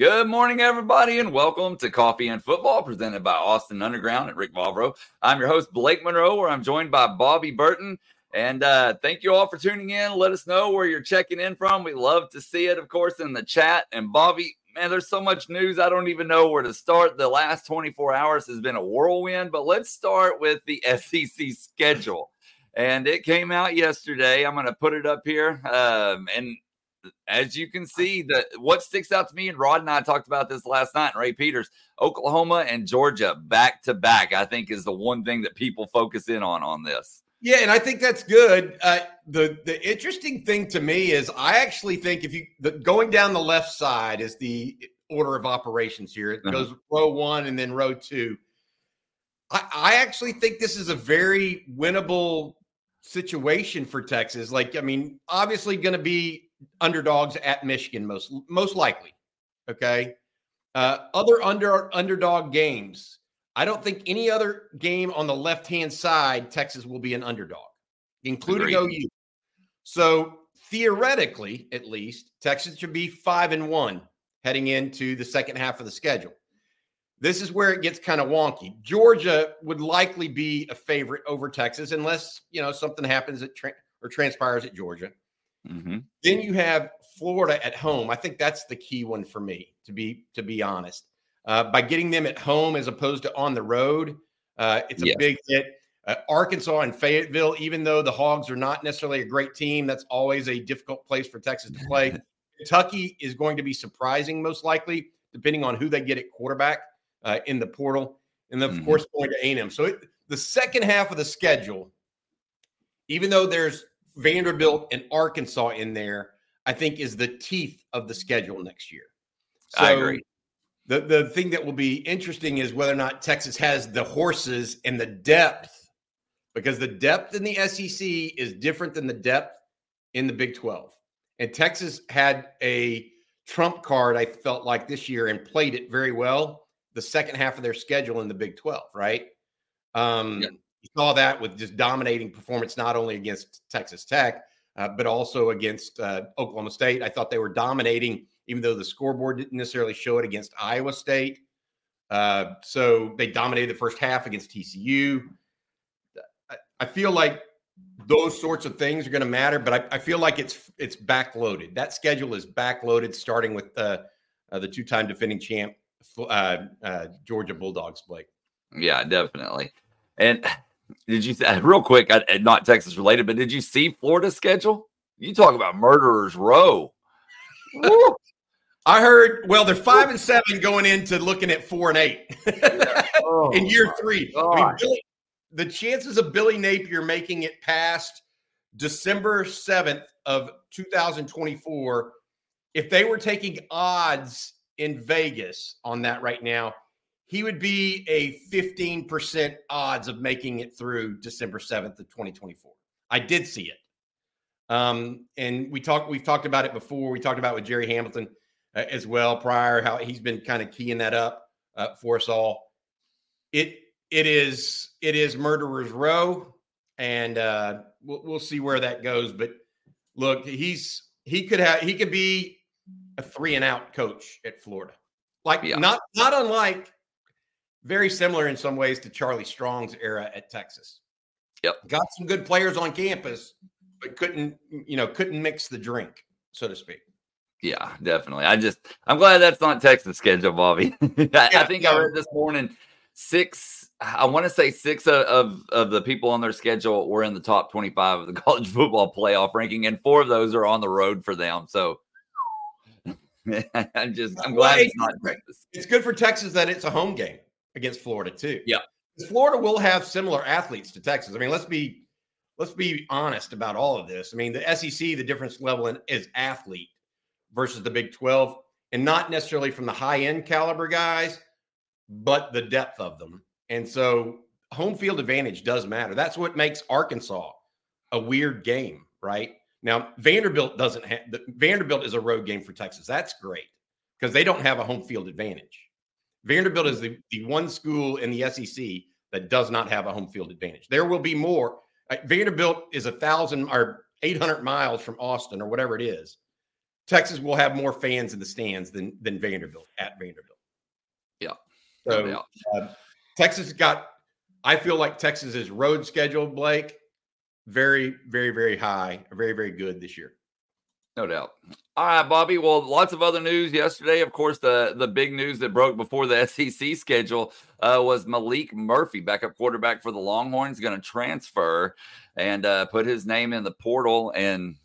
Good morning, everybody, and welcome to Coffee and Football presented by Austin Underground and Rick Vavro. I'm your host, Blake Monroe, where I'm joined by Bobby Burton. And uh, thank you all for tuning in. Let us know where you're checking in from. We love to see it, of course, in the chat. And Bobby, man, there's so much news. I don't even know where to start. The last 24 hours has been a whirlwind, but let's start with the SEC schedule. And it came out yesterday. I'm going to put it up here. Um, and as you can see, that what sticks out to me, and Rod and I talked about this last night, Ray Peters, Oklahoma and Georgia back to back, I think is the one thing that people focus in on on this. Yeah, and I think that's good. Uh, the the interesting thing to me is I actually think if you the, going down the left side is the order of operations here. It uh-huh. goes row one and then row two. I, I actually think this is a very winnable situation for Texas. Like, I mean, obviously going to be underdogs at Michigan most most likely. Okay. Uh, other under underdog games. I don't think any other game on the left hand side Texas will be an underdog, including Agreed. OU. So theoretically, at least, Texas should be five and one heading into the second half of the schedule. This is where it gets kind of wonky. Georgia would likely be a favorite over Texas unless you know something happens at tra- or transpires at Georgia. Mm-hmm. Then you have Florida at home. I think that's the key one for me, to be to be honest. Uh, by getting them at home as opposed to on the road, uh, it's a yes. big hit. Uh, Arkansas and Fayetteville, even though the Hogs are not necessarily a great team, that's always a difficult place for Texas to play. Kentucky is going to be surprising, most likely, depending on who they get at quarterback uh, in the portal, and then of mm-hmm. course going to A&M. So it, the second half of the schedule, even though there's Vanderbilt and Arkansas in there, I think is the teeth of the schedule next year. So I agree. The the thing that will be interesting is whether or not Texas has the horses and the depth, because the depth in the SEC is different than the depth in the Big 12. And Texas had a trump card, I felt like this year, and played it very well the second half of their schedule in the Big 12, right? Um, yeah. You saw that with just dominating performance, not only against Texas Tech, uh, but also against uh, Oklahoma State. I thought they were dominating, even though the scoreboard didn't necessarily show it against Iowa State. Uh, so they dominated the first half against TCU. I, I feel like those sorts of things are going to matter, but I, I, feel like it's it's backloaded. That schedule is backloaded, starting with uh, the two-time defending champ uh, uh, Georgia Bulldogs, Blake. Yeah, definitely. And did you real quick? Not Texas related, but did you see Florida's schedule? You talk about murderers row. I heard. Well, they're five and seven going into looking at four and eight oh, in year oh, three. I mean, Billy, the chances of Billy Napier making it past December seventh of 2024, if they were taking odds in Vegas on that right now, he would be a 15% odds of making it through December 7th of 2024. I did see it. Um, and we talked, we've talked about it before. We talked about with Jerry Hamilton uh, as well prior, how he's been kind of keying that up uh, for us all. It, it is, it is murderer's row and uh, we'll, we'll see where that goes. But look, he's, he could have, he could be a three and out coach at Florida. Like yeah. not, not unlike very similar in some ways to Charlie Strong's era at Texas. Yep. Got some good players on campus, but couldn't, you know, couldn't mix the drink, so to speak. Yeah, definitely. I just I'm glad that's not Texas schedule, Bobby. I, yeah, I, think yeah. I read this morning six. I want to say six of, of, of the people on their schedule were in the top 25 of the college football playoff ranking, and four of those are on the road for them. So I'm just I'm glad well, it's not Texas. It's good for Texas that it's a home game against Florida too. Yeah. Florida will have similar athletes to Texas. I mean, let's be let's be honest about all of this. I mean, the SEC, the difference level in, is athlete versus the Big 12, and not necessarily from the high end caliber guys, but the depth of them. And so home field advantage does matter. That's what makes Arkansas a weird game, right? Now, Vanderbilt doesn't have Vanderbilt is a road game for Texas. That's great because they don't have a home field advantage. Vanderbilt is the, the one school in the SEC that does not have a home field advantage. There will be more. Uh, Vanderbilt is a thousand or 800 miles from Austin or whatever it is. Texas will have more fans in the stands than than Vanderbilt at Vanderbilt. Yeah. So uh, Texas got. I feel like Texas's road schedule, Blake, very, very, very high, very, very good this year. No doubt. All right, Bobby. Well, lots of other news yesterday. Of course, the the big news that broke before the SEC schedule uh, was Maalik Murphy, backup quarterback for the Longhorns, going to transfer and uh, put his name in the portal. And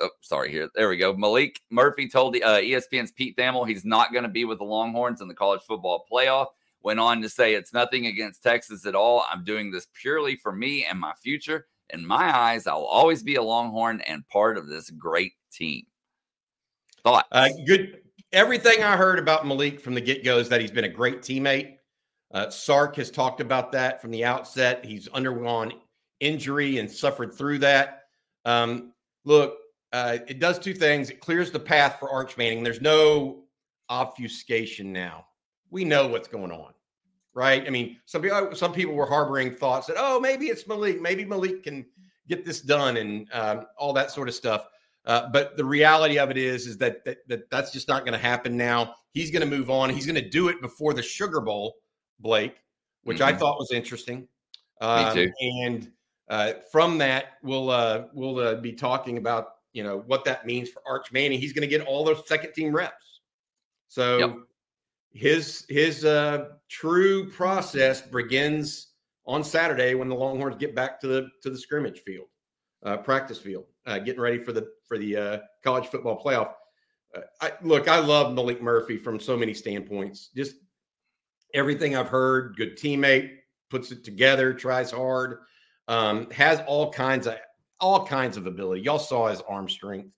oh, sorry, here, there we go. Maalik Murphy told the uh, ESPN's Pete Thamel he's not going to be with the Longhorns in the college football playoff. Went on to say it's nothing against Texas at all. I'm doing this purely for me and my future. In my eyes, I will always be a Longhorn and part of this great team. Thoughts? Uh, good. Everything I heard about Maalik from the get go is that he's been a great teammate. Uh, Sark has talked about that from the outset. He's undergone injury and suffered through that. Um, look, uh, it does two things. It clears the path for Arch Manning. There's no obfuscation now. We know what's going on, right? I mean, some people some people were harboring thoughts that oh maybe it's Maalik, maybe Maalik can get this done and um, all that sort of stuff. Uh, but the reality of it is, is that, that, that that's just not going to happen now. He's going to move on. He's going to do it before the Sugar Bowl, Blake, which mm-hmm. I thought was interesting. Um, Me too. And uh, from that, we'll uh, we'll uh, be talking about you know what that means for Arch Manning. He's going to get all those second team reps. So yep. his his uh, true process begins on Saturday when the Longhorns get back to the to the scrimmage field, uh, practice field uh, getting ready for the for the uh, college football playoff. Uh, I, look, I love Maalik Murphy from so many standpoints. Just everything I've heard, good teammate, puts it together, tries hard, um, has all kinds of all kinds of ability. Y'all saw his arm strength.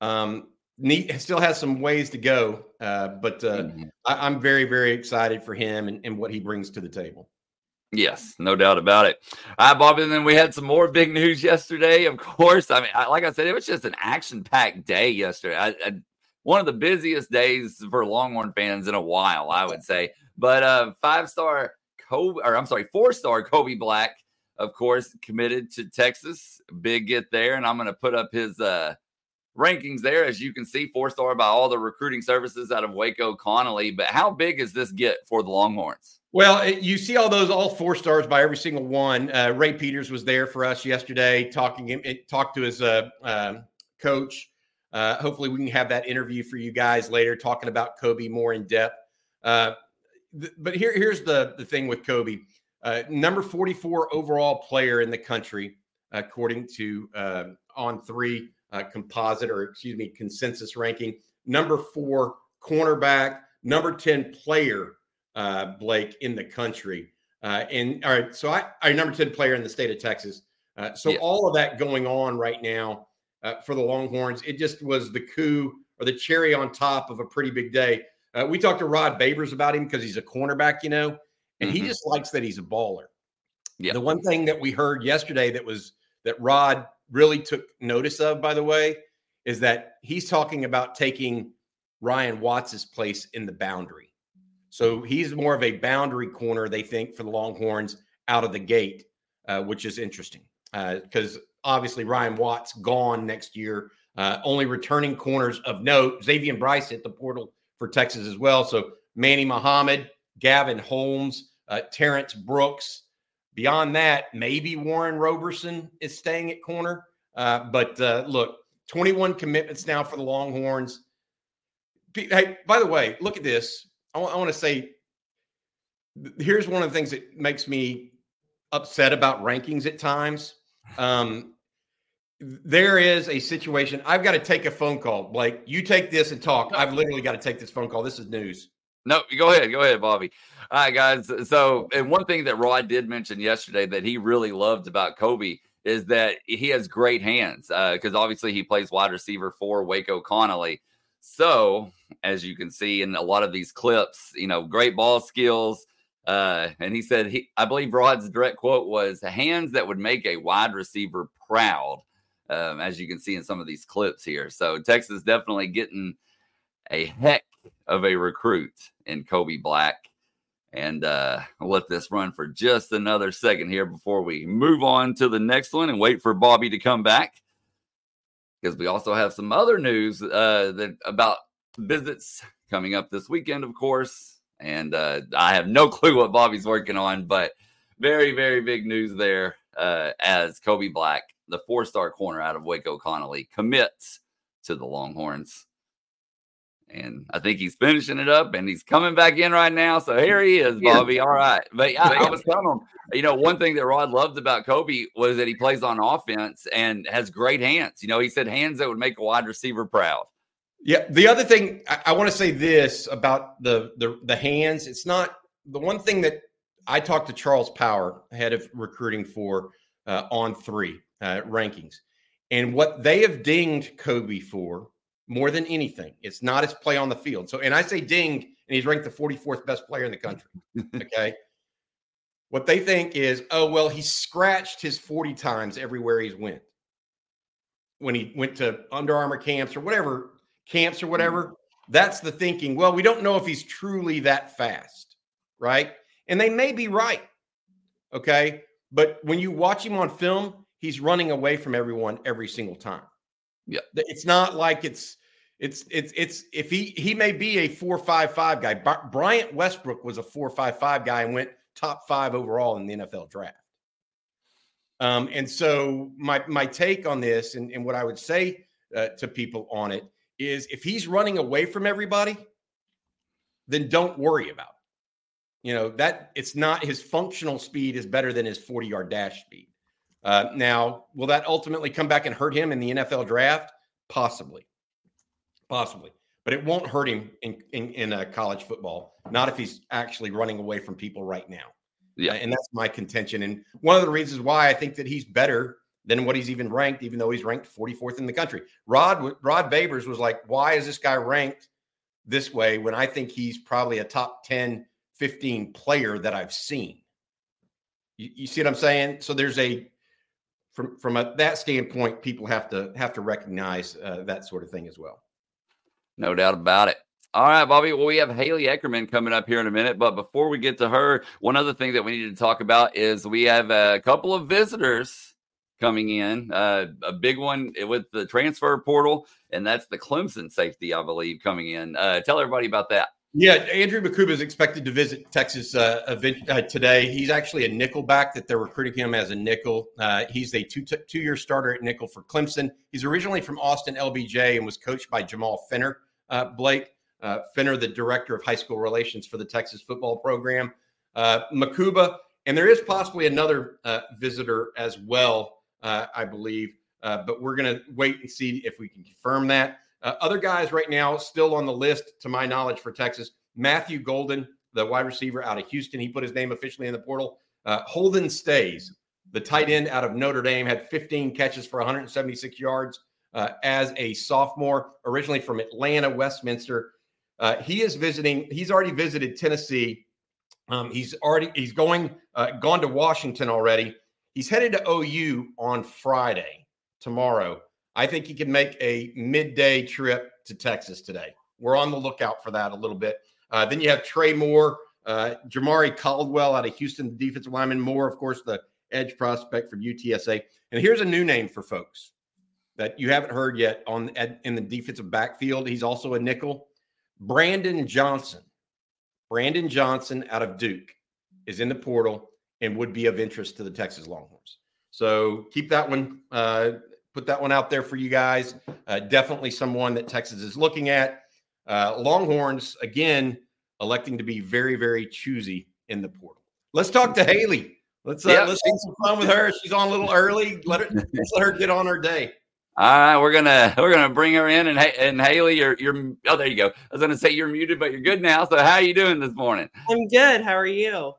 Um, neat, still has some ways to go, uh, but uh, mm-hmm. I, am very, very excited for him and, and what he brings to the table. Yes, no doubt about it. All right, Bob. And then we had some more big news yesterday. Of course, I mean, I, like I said, it was just an action-packed day yesterday. I, I, one of the busiest days for Longhorn fans in a while, I would say. But uh, five-star Kobe, or I'm sorry, four-star Kobe Black, of course, committed to Texas. Big get there, and I'm going to put up his uh, rankings there, as you can see, four-star by all the recruiting services out of Waco Connally. But how big is this get for the Longhorns? Well, you see all those, all four stars by every single one. Uh, Ray Peters was there for us yesterday, talking, it, talked to his uh, uh, coach. Uh, hopefully, we can have that interview for you guys later, talking about Kobe more in depth. Uh, th- but here, here's the the thing with Kobe, uh, number 44 overall player in the country, according to on three composite or excuse me consensus ranking. Number four cornerback, number 10 player uh, Blake in the country. Uh, and all right, so I, I number 10 player in the state of Texas. Uh, so yeah. all of that going on right now uh, for the Longhorns, it just was the coup or the cherry on top of a pretty big day. Uh, we talked to Rod Babers about him because he's a cornerback, you know, and mm-hmm. he just likes that he's a baller. Yeah. The one thing that we heard yesterday that was that Rod really took notice of, by the way, is that he's talking about taking Ryan Watts's place in the boundary. So he's more of a boundary corner, they think, for the Longhorns out of the gate, uh, which is interesting because uh, obviously Ryan Watts gone next year. Uh, only returning corners of note. X'Avion Brice hit the portal for Texas as well. So Manny Muhammad, Gavin Holmes, uh, Terrance Brooks. Beyond that, maybe Warren Roberson is staying at corner. Uh, but uh, look, 21 commitments now for the Longhorns. Hey, by the way, look at this. I, w- I want to say here's one of the things that makes me upset about rankings at times. Um, there is a situation. I've got to take a phone call. Blake, you take this and talk. I've literally got to take this phone call. This is news. No, go ahead. Go ahead, Bobby. All right, guys. So, and one thing that Rod did mention yesterday that he really loved about Kobe is that he has great hands because uh, obviously he plays wide receiver for Waco Connally. So, as you can see in a lot of these clips, you know, great ball skills. Uh, and he said, he, I believe Rod's direct quote was hands that would make a wide receiver proud, um, as you can see in some of these clips here. So, Texas definitely getting a heck of a recruit in Kobe Black. And uh, I'll let this run for just another second here before we move on to the next one and wait for Bobby to come back. because we also have some other news uh, that about visits coming up this weekend, of course. And uh, I have no clue what Bobby's working on, but very, very big news there uh, as Kobe Black, the four star corner out of Waco Connally, commits to the Longhorns. And I think he's finishing it up and he's coming back in right now. So here he is, Bobby. All right. But I, I was telling him, you know, one thing that Rod loved about Kobe was that he plays on offense and has great hands. You know, he said hands that would make a wide receiver proud. Yeah. The other thing I, I want to say this about the, the the hands. It's not the one thing that I talked to Charles Power, head of recruiting for uh, on three uh, rankings, and what they have dinged Kobe for more than anything. It's not his play on the field. So, and I say dinged, and he's ranked the 44th best player in the country. Okay. what they think is, oh, well, he scratched his 40 times everywhere he's went. When he went to Under Armour camps or whatever, camps or whatever, that's the thinking. Well, we don't know if he's truly that fast, right? And they may be right. Okay. But when you watch him on film, he's running away from everyone every single time. Yeah. It's not like it's it's it's it's if he he may be a four five five guy. Bryant Westbrook was a four five five guy and went top five overall in the NFL draft. Um, and so my my take on this and, and what I would say uh, to people on it is if he's running away from everybody, then don't worry about it. You know that it's not his functional speed is better than his 40 yard dash speed. Uh, now, will that ultimately come back and hurt him in the NFL draft? Possibly, possibly, but it won't hurt him in in, in uh, college football. Not if he's actually running away from people right now. Yeah, uh, and that's my contention. And one of the reasons why I think that he's better than what he's even ranked, even though he's ranked 44th in the country. Rod Rod Babers was like, "Why is this guy ranked this way when I think he's probably a top 10, 15 player that I've seen?" You, you see what I'm saying? So there's a from from a, that standpoint, people have to have to recognize uh, that sort of thing as well. No doubt about it. All right, Bobby. Well, we have Haley Eckerman coming up here in a minute, but before we get to her, one other thing that we need to talk about is we have a couple of visitors coming in. Uh, a big one with the transfer portal, and that's the Clemson safety, I believe, coming in. Uh, tell everybody about that. Yeah, Andrew Mukuba is expected to visit Texas uh, event, uh, today. He's actually a nickel back that they're recruiting him as a nickel. Uh, he's a two, two year starter at nickel for Clemson. He's originally from Austin LBJ and was coached by Jamal Finner Uh, Blake uh, Fenner, the director of high school relations for the Texas football program. Uh, and there is possibly another visitor as well, I believe, but we're going to wait and see if we can confirm that. Uh, other guys right now still on the list, to my knowledge, for Texas Matthew Golden, the wide receiver out of Houston. He put his name officially in the portal. Uh, Holden Staes, the tight end out of Notre Dame, had 15 catches for 176 yards uh, as a sophomore, originally from Atlanta, Westminster. Uh, he is visiting. He's already visited Tennessee. Um, he's already he's going uh, gone to Washington already. He's headed to OU on Friday tomorrow. I think he can make a midday trip to Texas today. We're on the lookout for that a little bit. Uh, then you have Trey Moore, uh, Jamaree Caldwell out of Houston, defensive lineman. Moore, of course, the edge prospect from UTSA. And here's a new name for folks that you haven't heard yet on in the defensive backfield. He's also a nickel. Brandon Johnson. Brandon Johnson out of Duke is in the portal and would be of interest to the Texas Longhorns. So keep that one uh, put that one out there for you guys. Uh, definitely someone that Texas is looking at. Uh, Longhorns, again, electing to be very, very choosy in the portal. Let's talk to Haley. Let's uh, yep. let's have some fun with her. She's on a little early. Let her let's let her get on her day. All right, we're gonna we're gonna bring her in and and Haley, you're you're oh there you go. I was gonna say you're muted, but you're good now. So how are you doing this morning? I'm good. How are you?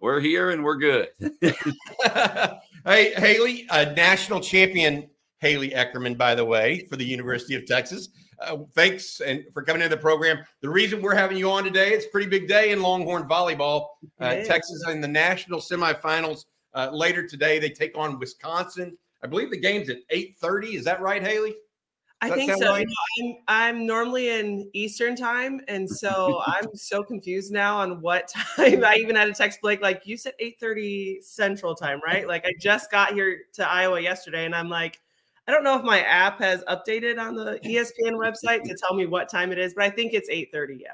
We're here and we're good. Hey, Haley, a national champion, Haley Eckerman, by the way, for the University of Texas. Uh, thanks and for coming into the program. The reason we're having you on today, it's a pretty big day in Longhorn volleyball. Uh, Texas in the national semifinals uh, later today. They take on Wisconsin. I believe the game's at 8:30. Is that right, Haley? I think so. Know, I'm I'm normally in Eastern time, and so I'm so confused now on what time. I even had to text Blake like you said 8:30 Central time, right? Like I just got here to Iowa yesterday, and I'm like, I don't know if my app has updated on the ESPN website to tell me what time it is, but I think it's 8:30. Yeah.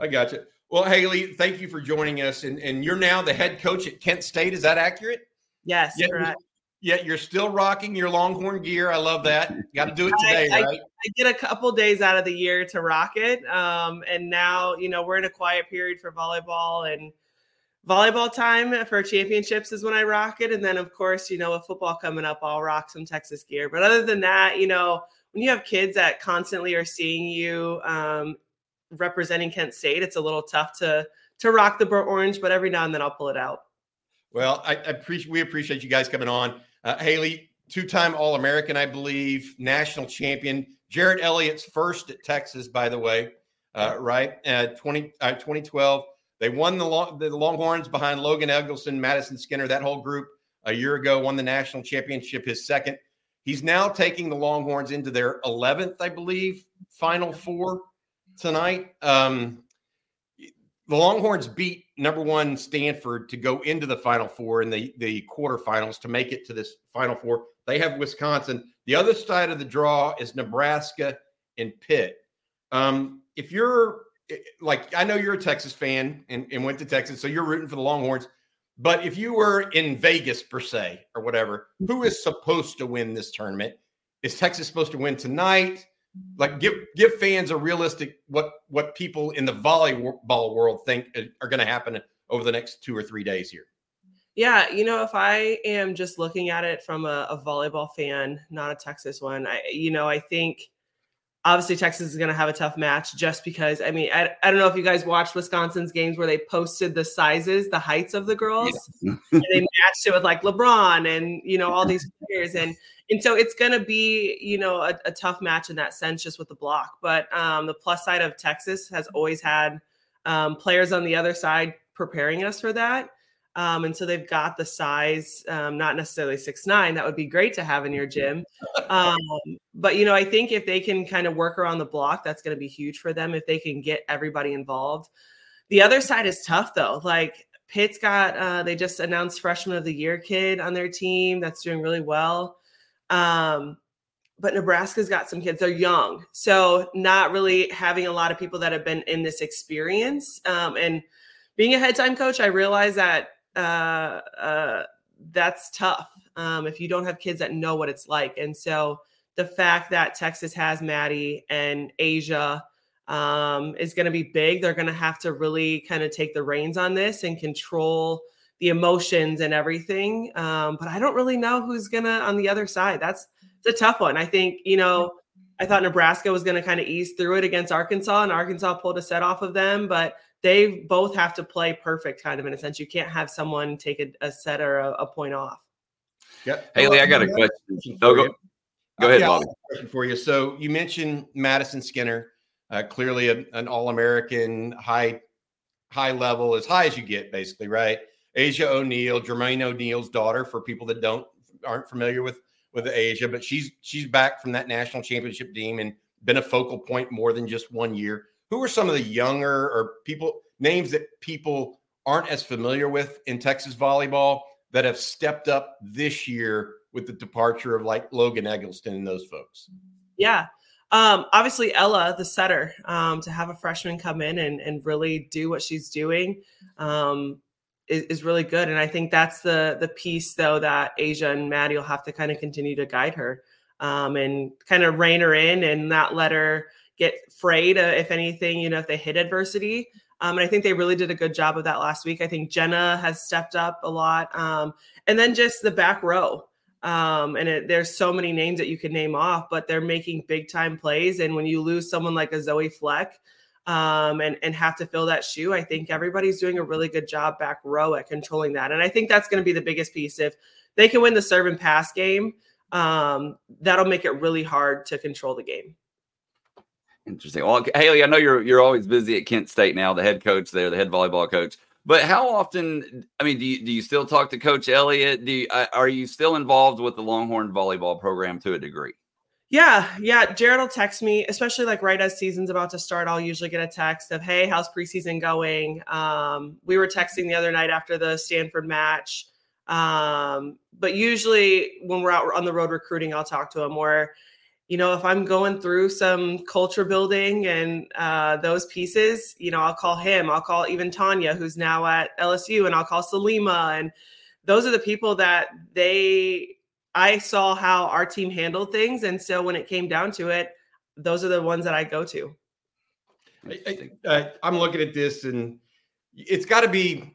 I got you. Well, Haley, thank you for joining us. And, and you're now the head coach at Kent State. Is that accurate? Yes, yeah, correct. Yeah, you're still rocking your Longhorn gear. I love that. Got to do it today, I, right? I, I, get a couple days out of the year to rock it. Um, and now, you know, we're in a quiet period for volleyball and volleyball time for championships is when I rock it. And then, of course, you know, with football coming up, I'll rock some Texas gear. But other than that, you know, when you have kids that constantly are seeing you um, representing Kent State, it's a little tough to to rock the burnt orange. But every now and then, I'll pull it out. Well, I, I appreciate we appreciate you guys coming on. Uh, Haley, two-time All-American, I believe, national champion. Jerritt Elliott's first at Texas, by the way, uh, right? Uh, 20, uh, 2012. They won the, long, the Longhorns behind Logan Eggleston, Madison Skinner, that whole group a year ago, won the national championship, his second. He's now taking the Longhorns into their 11th, I believe, Final Four tonight. Um, the Longhorns beat number one Stanford to go into the Final Four in the, the quarterfinals to make it to this Final Four. They have Wisconsin. The other side of the draw is Nebraska and Pitt. Um, if you're like, I know you're a Texas fan and, and went to Texas, so you're rooting for the Longhorns. But if you were in Vegas per se or whatever, who is supposed to win this tournament? Is Texas supposed to win tonight? Like give give fans a realistic what what people in the volleyball world think uh, are going to happen over the next two or three days here yeah you know if i am just looking at it from a, a volleyball fan not a texas one i you know i think obviously texas is going to have a tough match just because i mean I, I don't know if you guys watched wisconsin's games where they posted the sizes the heights of the girls yeah. and they matched it with like lebron and you know all these players and and so it's going to be you know a, a, tough match in that sense just with the block but um, the plus side of texas has always had um, players on the other side preparing us for that. Um, and so they've got the size um, not necessarily six nine that would be great to have in your gym. Um, but you know i think if they can kind of work around the block that's going to be huge for them if they can get everybody involved. The other side is tough though. Like Pitt's got uh, they just announced freshman of the year kid on their team that's doing really well. Um, but Nebraska's got some kids. They're young, so not really having a lot of people that have been in this experience. Um, and being a head time coach, I realize that uh, uh, that's tough um, if you don't have kids that know what it's like. And so the fact that Texas has Maddie and Asia um, is going to be big. They're going to have to really kind of take the reins on this and control the emotions and everything. Um, but I don't really know who's gonna on the other side. That's it's a tough one. I think you know. I thought Nebraska was going to kind of ease through it against Arkansas, and Arkansas pulled a set off of them. But they both have to play perfect, kind of in a sense. You can't have someone take a, a set or a, a, point off. Yep. Haley, I got a question. No, go, go ahead, yeah, Question for you. So you mentioned Madison Skinner, uh, clearly a, an All-American, high high level, as high as you get, basically, right? Asia O'Neill, Jermaine O'Neill's daughter, for people that don't aren't familiar with with Asia, but she's she's back from that national championship team and been a focal point more than just one year. Who are some of the younger or people names that people aren't as familiar with in Texas volleyball that have stepped up this year with the departure of like Logan Eggleston and those folks? Yeah. Um, obviously Ella, the setter, um, to have a freshman come in and, and really do what she's doing. Um, is, is really good. And I think that's the the piece though that Asia and Maddie will have to kind of continue to guide her um, and kind of rein her in and not let her get frayed uh, if anything, you know, if they hit adversity. Um, and I think they really did a good job of that last week. I think Jenna has stepped up a lot. Um, and then just the back row. Um, and it, there's so many names that you can name off, but they're making big time plays. And when you lose someone like a Zoe Fleck, um, and and have to fill that shoe. I think everybody's doing a really good job back row at controlling that, and I think that's going to be the biggest piece. If they can win the serve and pass game, um, that'll make it really hard to control the game. Interesting. Well, Haley, I know you're you're always busy at Kent State now, the head coach there, the head volleyball coach. But how often? I mean, do you do you still talk to Coach Elliott? Do you, are you still involved with the Longhorn volleyball program to a degree? Yeah, yeah. Jerritt will text me, especially like right as season's about to start. I'll usually get a text of, "Hey, how's preseason going?" Um, we were texting the other night after the Stanford match. Um, but usually when we're out on the road recruiting, I'll talk to him. Or, you know, if I'm going through some culture building and uh, those pieces, you know, I'll call him, I'll call even Tonya, who's now at LSU, and I'll call Salima. And those are the people that they, I saw how our team handled things. And so when it came down to it, those are the ones that I go to. I, I'm looking at this and it's got to be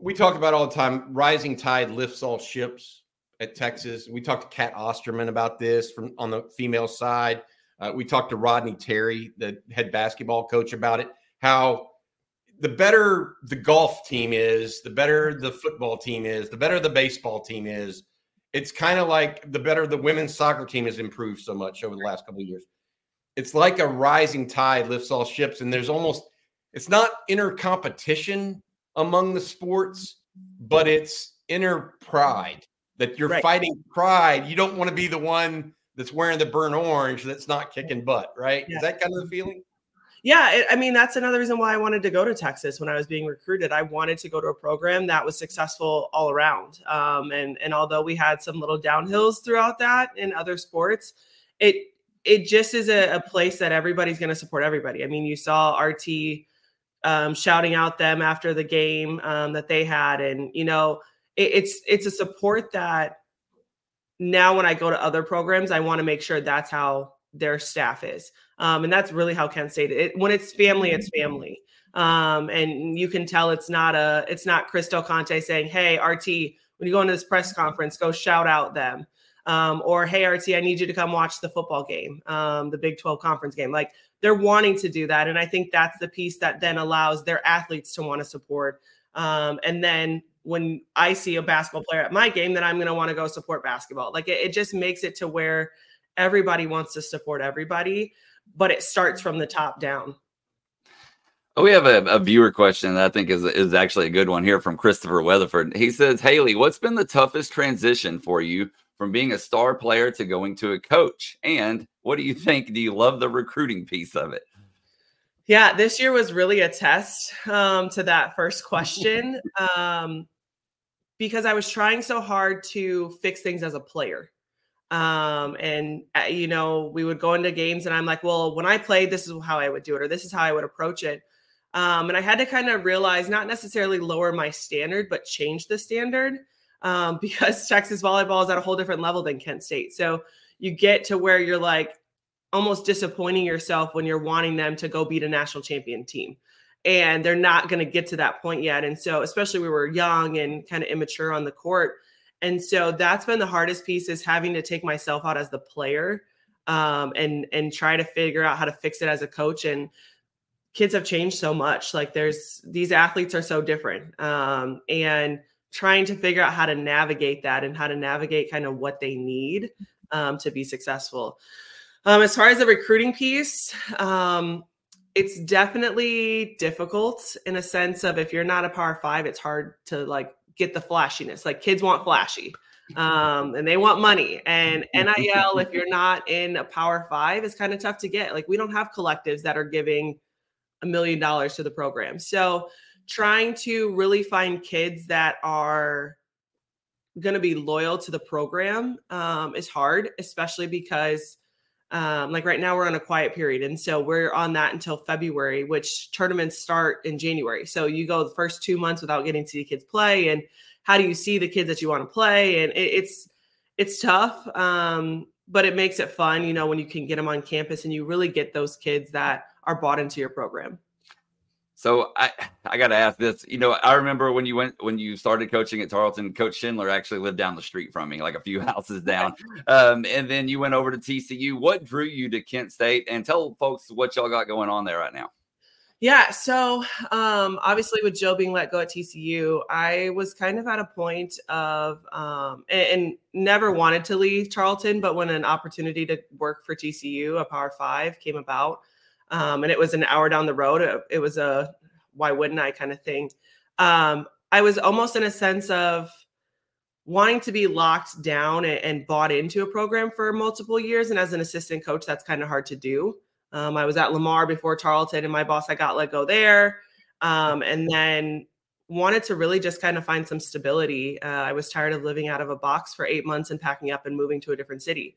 we talk about all the time rising tide lifts all ships at Texas. We talked to Cat Osterman about this from on the female side. Uh, we talked to Rodney Terry, the head basketball coach, about it. How the better the golf team is, the better the football team is, the better the baseball team is. It's kind of like the better the women's soccer team has improved so much over the last couple of years. It's like a rising tide lifts all ships, and there's almost it's not inner competition among the sports, but it's inner pride that you're right. fighting pride. You don't want to be the one that's wearing the burnt orange that's not kicking butt, right? Yeah. Is that kind of the feeling? Yeah, it, I mean that's another reason why I wanted to go to Texas when I was being recruited. I wanted to go to a program that was successful all around. Um, and and although we had some little downhills throughout that in other sports, it it just is a, a place that everybody's going to support everybody. I mean, you saw RT um, shouting out them after the game um, that they had, and you know, it, it's it's a support that now when I go to other programs, I want to make sure that's how their staff is, um, and that's really how Kent State. It, when it's family, it's family, um, and you can tell it's not a it's not Chris Del Conte saying, "Hey, RT, when you go into this press conference, go shout out them." Um, or hey RT, I need you to come watch the football game, um, the Big 12 conference game. Like they're wanting to do that. And I think that's the piece that then allows their athletes to want to support. Um, and then when I see a basketball player at my game, then I'm going to want to go support basketball. Like it, it just makes it to where everybody wants to support everybody, but it starts from the top down. Oh, we have a, a, viewer question that I think is is actually a good one here from Christopher Weatherford. He says, "Haley, what's been the toughest transition for you from being a star player to going to a coach? And what do you think? Do you love the recruiting piece of it? Yeah, this year was really a test um, to that first question um, because I was trying so hard to fix things as a player. Um, and, uh, you know, we would go into games and I'm like, well, when I played, this is how I would do it, or this is how I would approach it. Um, and I had to kind of realize not necessarily lower my standard, but change the standard um, because Texas volleyball is at a whole different level than Kent State. So you get to where you're like almost disappointing yourself when you're wanting them to go beat a national champion team. And they're not going to get to that point yet. And so, especially we were young and kind of immature on the court. And so that's been the hardest piece is having to take myself out as the player um, and and try to figure out how to fix it as a coach. And kids have changed so much. Like there's these athletes are so different. Um, and trying to figure out how to navigate that and how to navigate kind of what they need um, to be successful. Um, as far as the recruiting piece, um, it's definitely difficult in a sense of if you're not a power five, it's hard to like get the flashiness. Like kids want flashy um, and they want money. And NIL, if you're not in a power five, is kind of tough to get. Like we don't have collectives that are giving a million dollars to the program. So trying to really find kids that are going to be loyal to the program um, is hard, especially because, um, like right now, we're on a quiet period. And so we're on that until February, which tournaments start in January. So you go the first two months without getting to see kids play. And how do you see the kids that you want to play? And it, it's, it's tough, um, but it makes it fun, you know, when you can get them on campus and you really get those kids that are bought into your program. So I I got to ask this. You know, I remember when you went when you started coaching at Tarleton. Coach Schindler actually lived down the street from me, like a few houses down. Um, and then you went over to TCU. What drew you to Kent State? And tell folks what y'all got going on there right now. Yeah, so um, obviously with Joe being let go at TCU, I was kind of at a point of um, and, and, never wanted to leave Tarleton, but when an opportunity to work for TCU, a Power Five, came about, um, and it was an hour down the road. It, it was a why wouldn't I kind of thing. Um, I was almost in a sense of wanting to be locked down and, and, bought into a program for multiple years. And as an assistant coach, that's kind of hard to do. Um, I was at Lamar before Tarleton, and my boss, I got let go there. Um, and then wanted to really just kind of find some stability. Uh, I was tired of living out of a box for eight months and packing up and moving to a different city.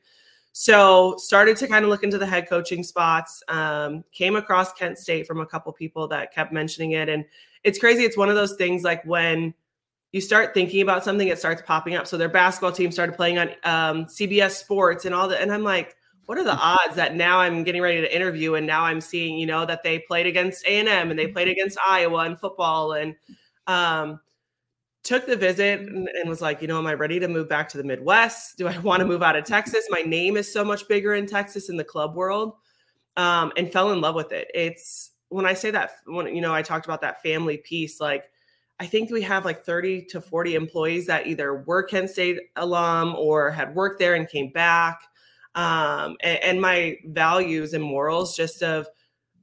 So started to kind of look into the head coaching spots. Um, came across Kent State from a couple people that kept mentioning it, and it's crazy. It's one of those things like when you start thinking about something, it starts popping up. So their basketball team started playing on um, CBS Sports and all that, and I'm like, what are the odds that now I'm getting ready to interview and now I'm seeing, you know, that they played against A and M and they played against Iowa in football and um, took the visit and, was like, you know, am I ready to move back to the Midwest? Do I want to move out of Texas? My name is so much bigger in Texas in the club world, um, and fell in love with it. It's when I say that when you know I talked about that family piece, like I think we have like 30 to 40 employees that either were Kent State alum or had worked there and came back. Um, and, and my values and morals just of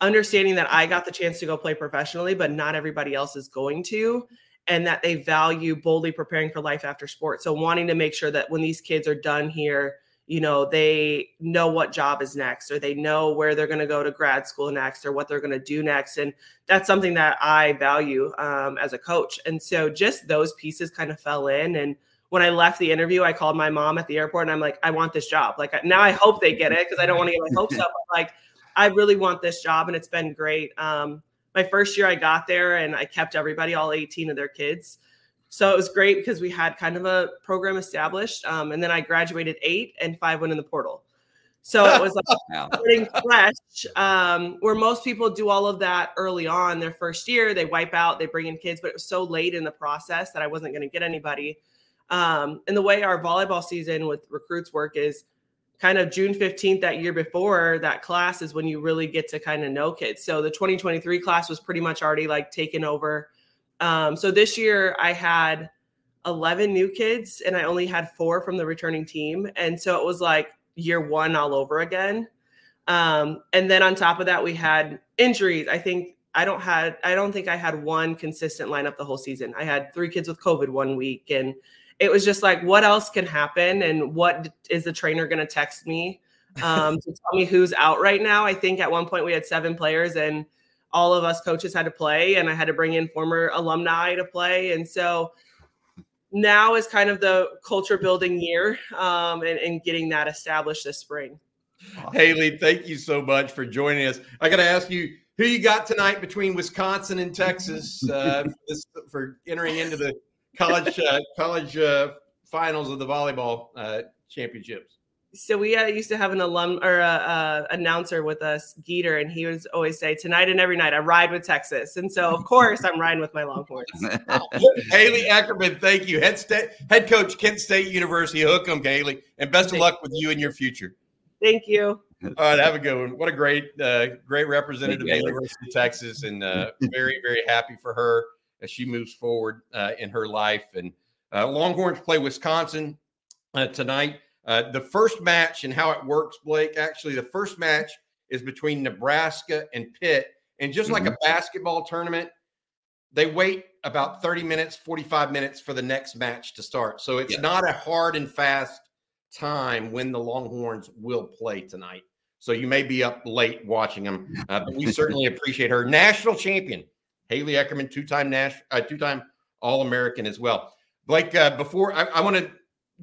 understanding that I got the chance to go play professionally, but not everybody else is going to, and that they value boldly preparing for life after sports. So wanting to make sure that when these kids are done here, you know, they know what job is next, or they know where they're going to go to grad school next, or what they're going to do next, and that's something that I value um, as a coach. And so just those pieces kind of fell in and when I left the interview, I called my mom at the airport and I'm like, I want this job. Like now I hope they get it because I don't want to get my hopes up. Like I really want this job and it's been great. Um, my first year I got there and I kept everybody, all 18 of their kids. So it was great because we had kind of a program established. Um, and then I graduated eight and five went in the portal. So it was like starting fresh, um, where most people do all of that early on their first year. They wipe out, they bring in kids, but it was so late in the process that I wasn't going to get anybody. Um, and the way our volleyball season with recruits work is kind of June 15th that year before that class is when you really get to kind of know kids. So the 2023 class was pretty much already like taken over. Um, so this year I had 11 new kids and I only had four from the returning team. And so it was like year one all over again. Um, and then on top of that, we had injuries. I think I don't had I don't think I had one consistent lineup the whole season. I had three kids with COVID one week and it was just like, what else can happen? And what is the trainer going to text me um, to tell me who's out right now? I think at one point we had seven players and all of us coaches had to play, and I had to bring in former alumni to play. And so now is kind of the culture building year um, and, and getting that established this spring. Awesome. Haley, thank you so much for joining us. I got to ask you who you got tonight between Wisconsin and Texas uh, for, entering into the college uh, college uh, finals of the volleyball uh, championships. So we uh, used to have an alum or a, uh, announcer with us, Geeter, and he would always say, "Tonight and every night, I ride with Texas." And so, of course, I'm riding with my Longhorns. Haley Eckerman, thank you, head state head coach, Kent State University. Hook 'em, Haley, and best of luck with you in your future. Thank you. All right, have a good one. What a great, uh, great representative of the University of Texas, and uh, very, very happy for her as she moves forward uh, in her life. And uh, Longhorns play Wisconsin uh, tonight. Uh, the first match and how it works, Blake. Actually, the first match is between Nebraska and Pitt, and just like mm-hmm. a basketball tournament, they wait about 30 minutes, 45 minutes for the next match to start. So it's not a hard and fast time when the Longhorns will play tonight. So you may be up late watching them, uh, but we certainly appreciate her. National champion Haley Eckerman, two-time Nash, uh, two-time All-American as well. Blake, uh, before I, I want to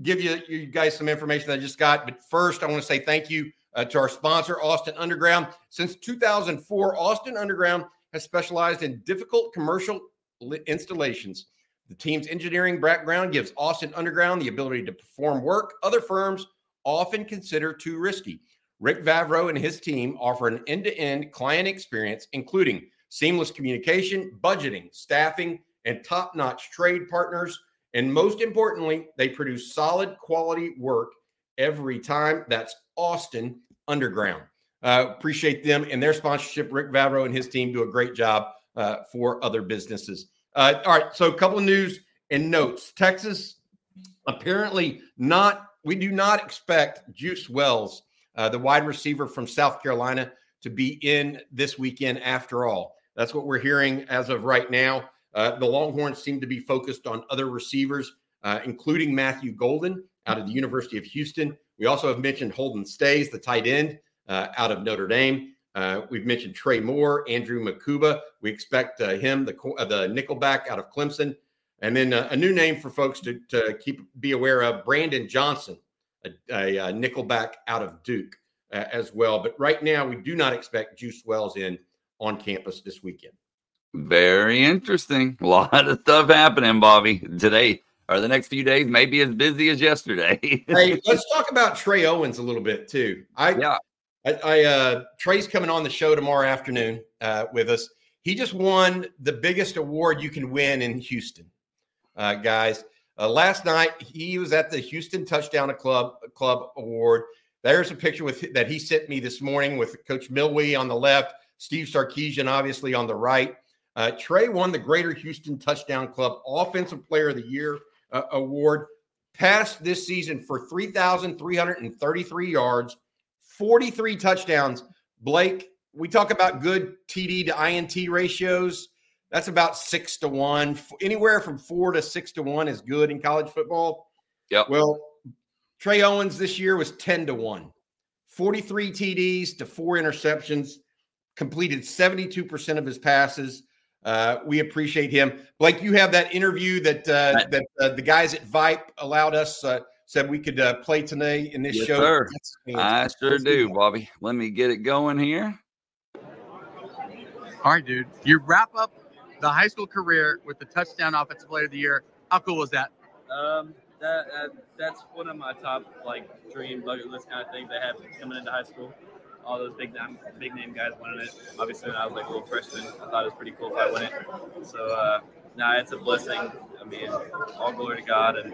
give you you guys some information I just got, but first I want to say thank you uh, to our sponsor, Austin Underground. Since 2004, Austin Underground has specialized in difficult commercial installations. The team's engineering background gives Austin Underground the ability to perform work other firms often consider too risky. Rick Vavro and his team offer an end to end client experience, including seamless communication, budgeting, staffing, and top notch trade partners. And most importantly, they produce solid quality work every time. That's Austin Underground. Uh, appreciate them and their sponsorship. Rick Vavro and his team do a great job uh, for other businesses. Uh, all right, so a couple of news and notes. Texas apparently not. We do not expect Juice Wells, uh, the wide receiver from South Carolina, to be in this weekend after all. That's what we're hearing as of right now. Uh, the Longhorns seem to be focused on other receivers, uh, including Matthew Golden out of the University of Houston. We also have mentioned Holden Staes, the tight end uh, out of Notre Dame. Uh, we've mentioned Trey Moore, Andrew Mukuba. We expect uh, him, the the nickelback out of Clemson, and then uh, a new name for folks to, to keep be aware of: Brandon Johnson, a, a, nickelback out of Duke as well. But right now, we do not expect Juice Wells in on campus this weekend. Very interesting. A lot of stuff happening, Bobby, today or the next few days. Maybe as busy as yesterday. hey, let's talk about Trey Owens a little bit too. I yeah. I, I uh, Trey's coming on the show tomorrow afternoon uh, with us. He just won the biggest award you can win in Houston, uh, guys. Uh, last night he was at the Houston Touchdown Club Club Award. There's a picture with that he sent me this morning with Coach Milwee on the left, Steve Sarkisian obviously on the right. Uh, Trey won the Greater Houston Touchdown Club Offensive Player of the Year uh, award. Passed this season for 3,333 yards, 43 touchdowns. Blake, we talk about good TD to INT ratios. That's about six to one. Anywhere from four to six to one is good in college football. Yeah. Well, Trey Owens this year was 10 to one, 43 TDs to four interceptions, completed 72% of his passes. Uh, we appreciate him. Blake, you have that interview that uh, that uh, the guys at Vype allowed us uh, said we could uh, play today in this yes, show. Sir. I sure do, Bobby. Let me get it going here. All right, dude. You wrap up the high school career with the touchdown offensive player of the year. How cool was that? Um, that, that that's one of my top like dream bucket list kind of things that have coming into high school all those big name big name guys winning it. Obviously, when I was like a little freshman, I thought it was pretty cool if I win it. So uh, now nah, it's a blessing. I mean, all glory to God and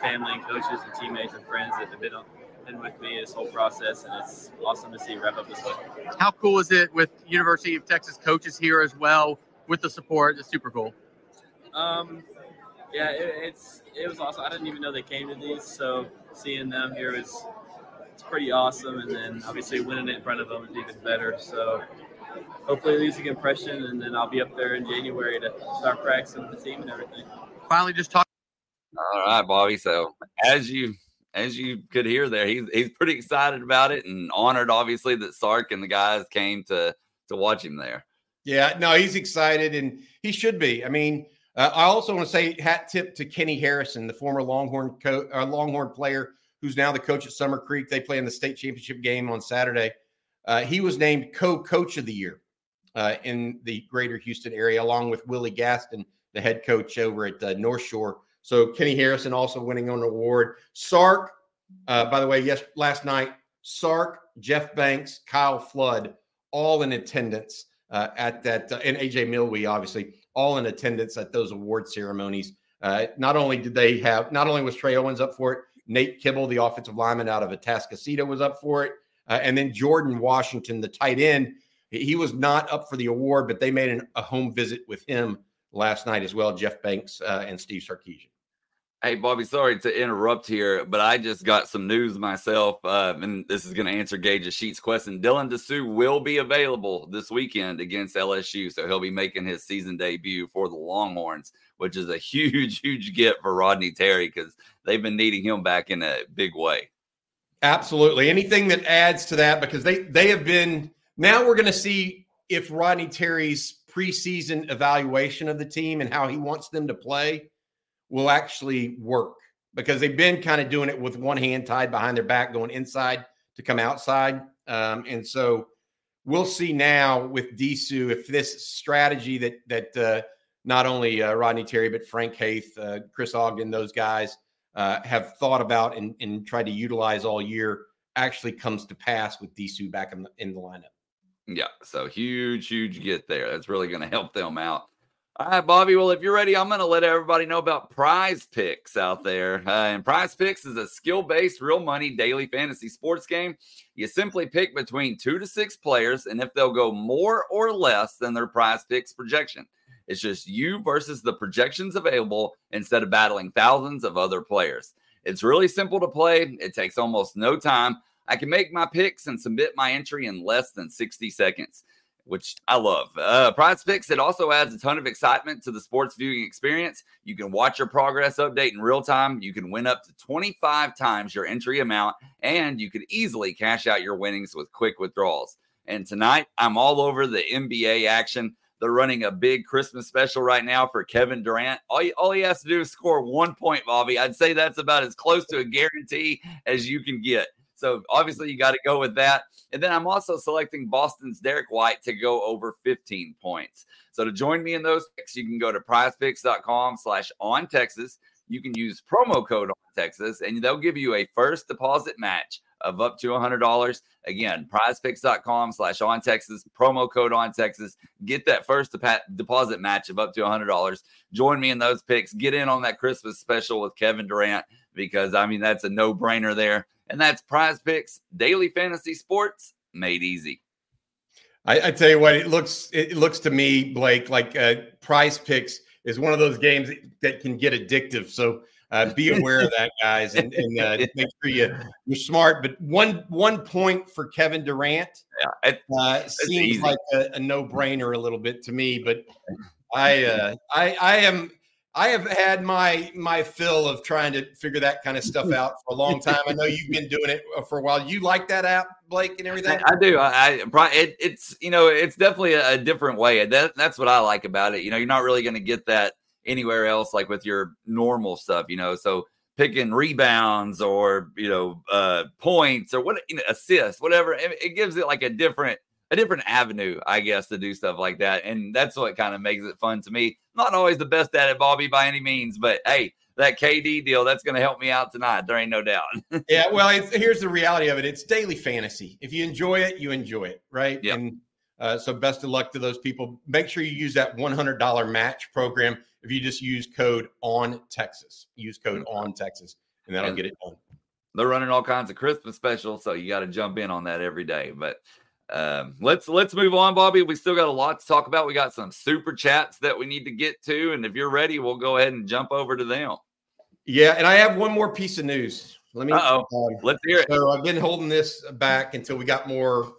family and coaches and teammates and friends that have been on, been with me this whole process, and it's awesome to see wrap up this way. How cool is it with University of Texas coaches here as well with the support? It's super cool. Um, yeah, it, it's it was awesome. I didn't even know they came to these, so seeing them here was it's pretty awesome. And then obviously winning it in front of them is even better. So hopefully it leaves a good impression, and then I'll be up there in January to start practicing with the team and everything. Finally, just talk. All right, Bobby. So as you as you could hear there, he's he's pretty excited about it and honored, obviously, that Sark and the guys came to to watch him there. Yeah, no, he's excited and he should be. I mean, uh, I also want to say hat tip to Kenny Harrison, the former Longhorn co- uh, Longhorn player who's now the coach at Summer Creek. They play in the state championship game on Saturday. Uh, he was named co-coach of the year uh, in the greater Houston area, along with Willie Gaston, the head coach over at uh, North Shore. So Kenny Harrison also winning an award. Sark, uh, by the way, yes, last night, Sark, Jeff Banks, Kyle Flood, all in attendance uh, at that, uh, and AJ Milwee, obviously, all in attendance at those award ceremonies. not only did they have, not only was Trey Owens up for it, Nate Kibble, the offensive lineman out of Atascocita, was up for it. Uh, and then Jordan Washington, the tight end, he was not up for the award, but they made an, a home visit with him last night as well. Jeff Banks uh, and Steve Sarkisian. Hey, Bobby, sorry to interrupt here, but I just got some news myself, uh, and this is going to answer Gage's Sheets question. Dylan Disu will be available this weekend against LSU, so he'll be making his season debut for the Longhorns, which is a huge, huge get for Rodney Terry because they've been needing him back in a big way. Absolutely. Anything that adds to that, because they they have been. Now we're going to see if Rodney Terry's preseason evaluation of the team and how he wants them to play will actually work because they've been kind of doing it with one hand tied behind their back, going inside to come outside. Um, and so we'll see now with Disu if this strategy that that uh, not only uh, Rodney Terry but Frank Haith, uh, Chris Ogden, those guys uh, have thought about and, and tried to utilize all year actually comes to pass with Disu back in the, in the lineup. Yeah, so huge, huge get there. That's really going to help them out. All right, Bobby. Well, if you're ready, I'm going to let everybody know about Prize Picks out there. Uh, and Prize Picks is a skill based, real money daily fantasy sports game. You simply pick between two to six players, and if they'll go more or less than their Prize Picks projection, it's just you versus the projections available instead of battling thousands of other players. It's really simple to play, it takes almost no time. I can make my picks and submit my entry in less than 60 seconds which I love. Uh, Prize Picks, it also adds a ton of excitement to the sports viewing experience. You can watch your progress update in real time. You can win up to 25 times your entry amount, and you can easily cash out your winnings with quick withdrawals. And tonight, I'm all over the NBA action. They're running a big Christmas special right now for Kevin Durant. All he, all he has to do is score one point, Bobby. I'd say that's about as close to a guarantee as you can get. So obviously, you got to go with that. And then I'm also selecting Boston's Derrick White to go over 15 points. So to join me in those picks, you can go to prizepicks.com slash on Texas. You can use promo code on Texas, and they'll give you a first deposit match of up to $100. Again, prizepicks.com slash on Texas, promo code on Texas. Get that first deposit match of up to $100. Join me in those picks. Get in on that Christmas special with Kevin Durant because, I mean, that's a no brainer there. And that's prize picks, daily fantasy sports made easy. I, I, tell you what, it looks it looks to me, Blake, like uh, prize picks is one of those games that can get addictive. So uh, be aware of that, guys, and, and uh, make sure you you're smart. But one one point for Kevin Durant yeah, it, uh, seems easy. like a, a no brainer a little bit to me. But I uh, I I am I have had my my fill of trying to figure that kind of stuff out for a long time. I know you've been doing it uh, for a while. You like that app, Blake, and everything. I, I do. I, I it, it's you know it's definitely a, a different way. That, that's what I like about it. You know, you're not really going to get that anywhere else like with your normal stuff, you know. So picking rebounds or you know uh points or what you know, assists, whatever. It, it gives it like a different a different avenue, I guess, to do stuff like that. And that's what kind of makes it fun to me. Not always the best at it, Bobby, by any means, but hey, that KD deal, that's going to help me out tonight. There ain't no doubt. yeah, well, here's the reality of it. It's daily fantasy. If you enjoy it, you enjoy it, right? Yeah. And uh, so best of luck to those people. Make sure you use that $100 match program if you just use code on Texas. Use code mm-hmm. on Texas, and that'll and get it done. They're running all kinds of Christmas specials, so you got to jump in on that every day. But um, let's let's move on, Bobby. We still got a lot to talk about. We got some super chats that we need to get to, and if you're ready, we'll go ahead and jump over to them. Yeah, and I have one more piece of news. Let me. Oh, um, let's hear it. So I've been holding this back until we got more.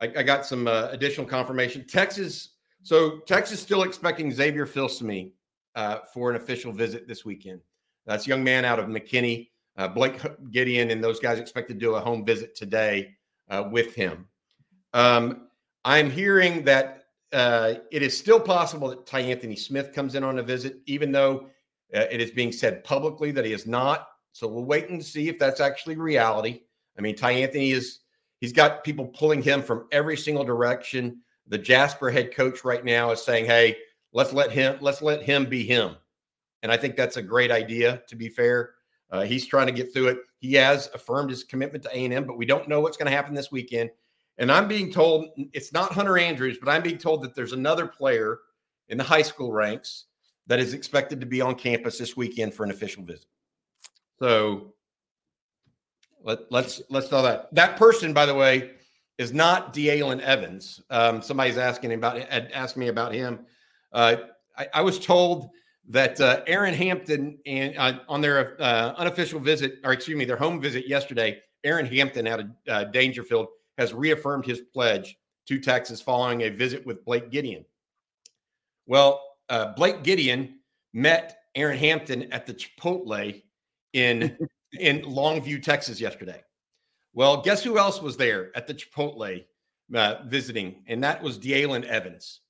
I, I got some uh, additional confirmation. Texas. So Texas still expecting Xavier Filsaime uh, for an official visit this weekend. That's a young man out of McKinney. Uh, Blake Gideon and those guys expect to do a home visit today uh, with him. Um, I'm hearing that uh, it is still possible that Ty Anthony Smith comes in on a visit, even though it is being said publicly that he is not. So we'll wait and see if that's actually reality. I mean, Ty Anthony is he's got people pulling him from every single direction. The Jasper head coach right now is saying, "Hey, let's let him let's let him be him," and I think that's a great idea. To be fair, uh, he's trying to get through it. He has affirmed his commitment to A and M, but we don't know what's going to happen this weekend. And I'm being told it's not Hunter Andrews, but I'm being told that there's another player in the high school ranks that is expected to be on campus this weekend for an official visit. So let, let's let's know that that person, by the way, is not De'Alen Evans. Um, somebody's asking about asked me about him. Uh, I, I, was told that uh, Aaron Hampton and uh, on their uh, unofficial visit, or excuse me, their home visit yesterday, Aaron Hampton out of uh, Daingerfield has reaffirmed his pledge to Texas following a visit with Blake Gideon. Well, uh, Blake Gideon met Aaron Hampton at the Chipotle in in Longview, Texas yesterday. Well, guess who else was there at the Chipotle uh, visiting, and that was De'Alen Evans,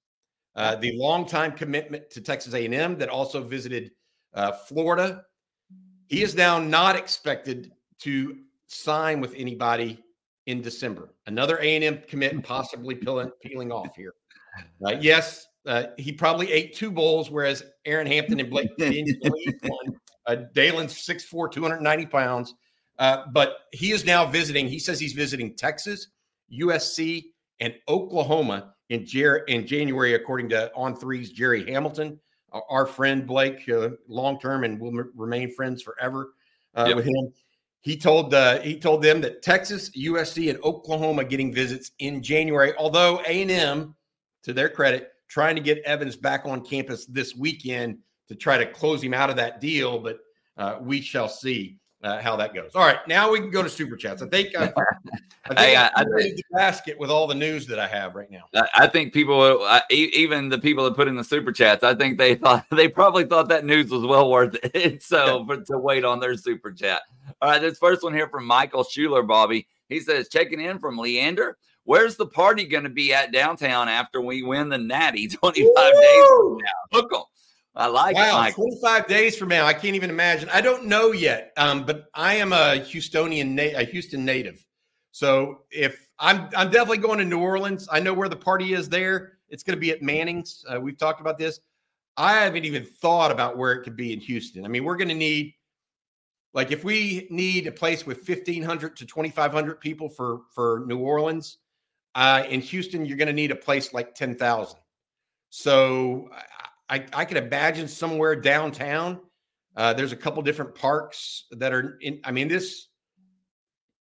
uh, the longtime commitment to Texas A&M that also visited uh, Florida. He is now not expected to sign with anybody in December. Another A&M commit possibly peeling, peeling off here. Uh, yes, uh, he probably ate two bowls, whereas Aaron Hampton and Blake Daniels one. Uh, Dalen's 6'4", 290 pounds. Uh, but he is now visiting. He says he's visiting Texas, USC, and Oklahoma in, Jer- in January, according to On Three's Jerry Hamilton, our friend Blake, uh, long term, and will m- remain friends forever uh, yep. with him. He told uh, he told them that Texas, USC, and Oklahoma getting visits in January. Although A and M, to their credit, trying to get Evans back on campus this weekend to try to close him out of that deal, but uh, we shall see uh, how that goes. All right, now we can go to super chats. I think I, I think hey, I, I, the basket with all the news that I have right now. I think people, even the people that put in the super chats, I think they thought they probably thought that news was well worth it. So for, to wait on their super chat. All right, this first one here from Michael Schuler, Bobby. He says, checking in from Leander. Where's the party going to be at downtown after we win the Natty 25 Woo! days from now? Hook 'em. I like wow, it. 25 days from now. I can't even imagine. I don't know yet. Um, but I am a Houstonian, na- a Houston native. So if I'm, I'm definitely going to New Orleans. I know where the party is there. It's going to be at Manning's. Uh, we've talked about this. I haven't even thought about where it could be in Houston. I mean, we're going to need, like, if we need a place with 1,500 to 2,500 people for for New Orleans, uh, in Houston, you're going to need a place like 10,000. So I, I can imagine somewhere downtown. Uh, there's a couple different parks that are in. I mean, this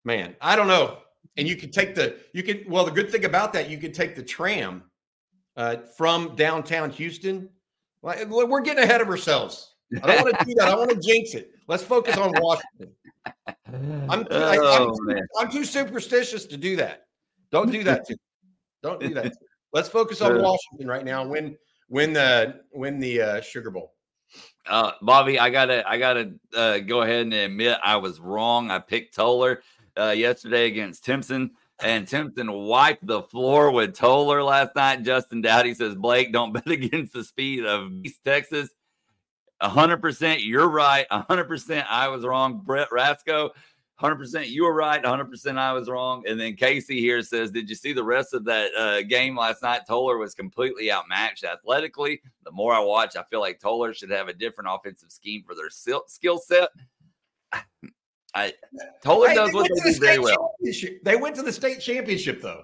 man, I don't know. And you could take the you could well the good thing about that you could take the tram uh, from downtown Houston. We're getting ahead of ourselves. I don't want to do that. I want to jinx it. Let's focus on Washington. I'm, I, am oh, I'm too superstitious to do that. Don't do that. To, don't do that. Let's focus on Washington right now. Win, win the win the uh, Sugar Bowl. Uh, Bobby, I gotta, I gotta uh, go ahead and admit I was wrong. I picked Tolar uh, yesterday against Timpson and Timpson wiped the floor with Tolar last night. Justin Dowdy says, Blake, don't bet against the speed of East Texas. 100% you're right. 100% I was wrong. Brett Rasco, 100% you were right. 100% I was wrong. And then Casey here says, Did you see the rest of that uh, game last night? Tolar was completely outmatched athletically. The more I watch, I feel like Tolar should have a different offensive scheme for their skill set. I Tolar hey, does what they do very well. They went to the state championship though.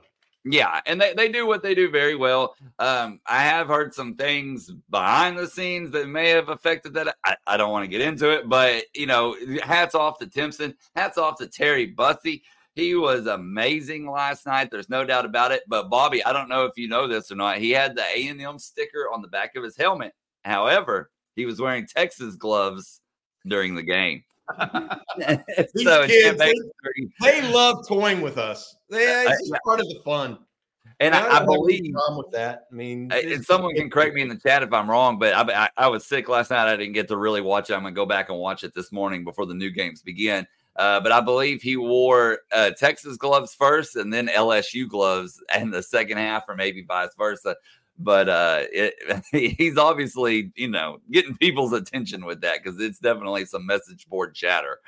Yeah, and they, they do what they do very well. Um, I have heard some things behind the scenes that may have affected that. I, I don't want to get into it, but you know, hats off to Timpson, hats off to Terry Bussey. He was amazing last night. There's no doubt about it. But Bobby, I don't know if you know this or not. He had the A and M sticker on the back of his helmet. However, he was wearing Texas gloves during the game. so kids, they, they, love toying with us. They, it's I, part of the fun. And I, I, believe with that. I mean, and someone can correct me in the chat if I'm wrong, but I, I, I, was sick last night. I didn't get to really watch it. I'm gonna go back and watch it this morning before the new games begin. Uh, but I believe he wore uh, Texas gloves first and then LSU gloves in the second half, or maybe vice versa but uh, it, he's obviously you know getting people's attention with that because it's definitely some message board chatter,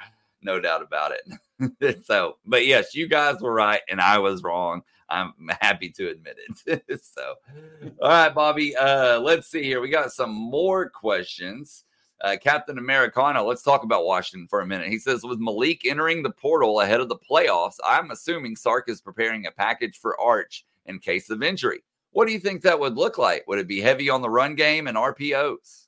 no doubt about it. so, but yes, you guys were right and I was wrong. I'm happy to admit it. so, all right, Bobby. Uh, let's see here. We got some more questions. Uh, Captain Americano, let's talk about Washington for a minute. He says, with Maalik entering the portal ahead of the playoffs, I'm assuming Sark is preparing a package for Arch in case of injury. What do you think that would look like? Would it be heavy on the run game and RPOs?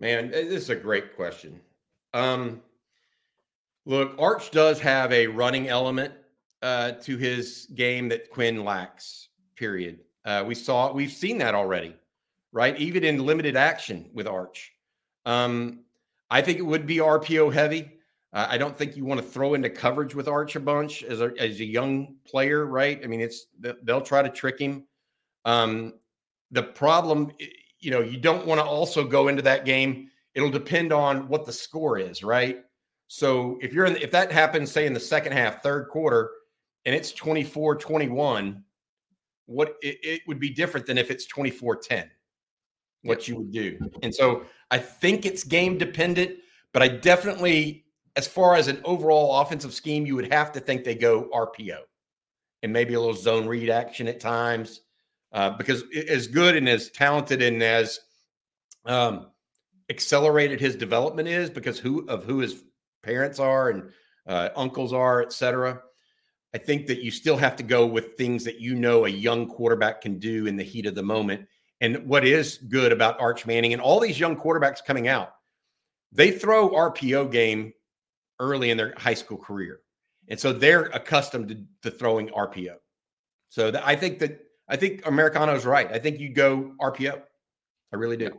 Man, this is a great question. Um, look, Arch does have a running element uh, to his game that Quinn lacks, period. Uh, we saw, we've seen that already, right? Even in limited action with Arch. Um, I think it would be RPO heavy. Uh, I don't think you want to throw into coverage with Arch a bunch as a, as a young player, right? I mean, it's they'll try to trick him. Um, the problem, you know, you don't want to also go into that game. It'll depend on what the score is, right? So if you're in, if that happens, say in the second half, third quarter, and it's 24 21, what it, it would be different than if it's 24 10, what you would do. And so I think it's game dependent, but I definitely as far as an overall offensive scheme, you would have to think they go RPO and maybe a little zone read action at times. Uh, because as good and as talented and as um, accelerated his development is, because who of who his parents are and uh, uncles are, et cetera. I think that you still have to go with things that you know a young quarterback can do in the heat of the moment. And what is good about Arch Manning and all these young quarterbacks coming out, they throw RPO game early in their high school career. And so they're accustomed to, to throwing RPO. So I think that I think Americano's right. I think you go RPO. I really do.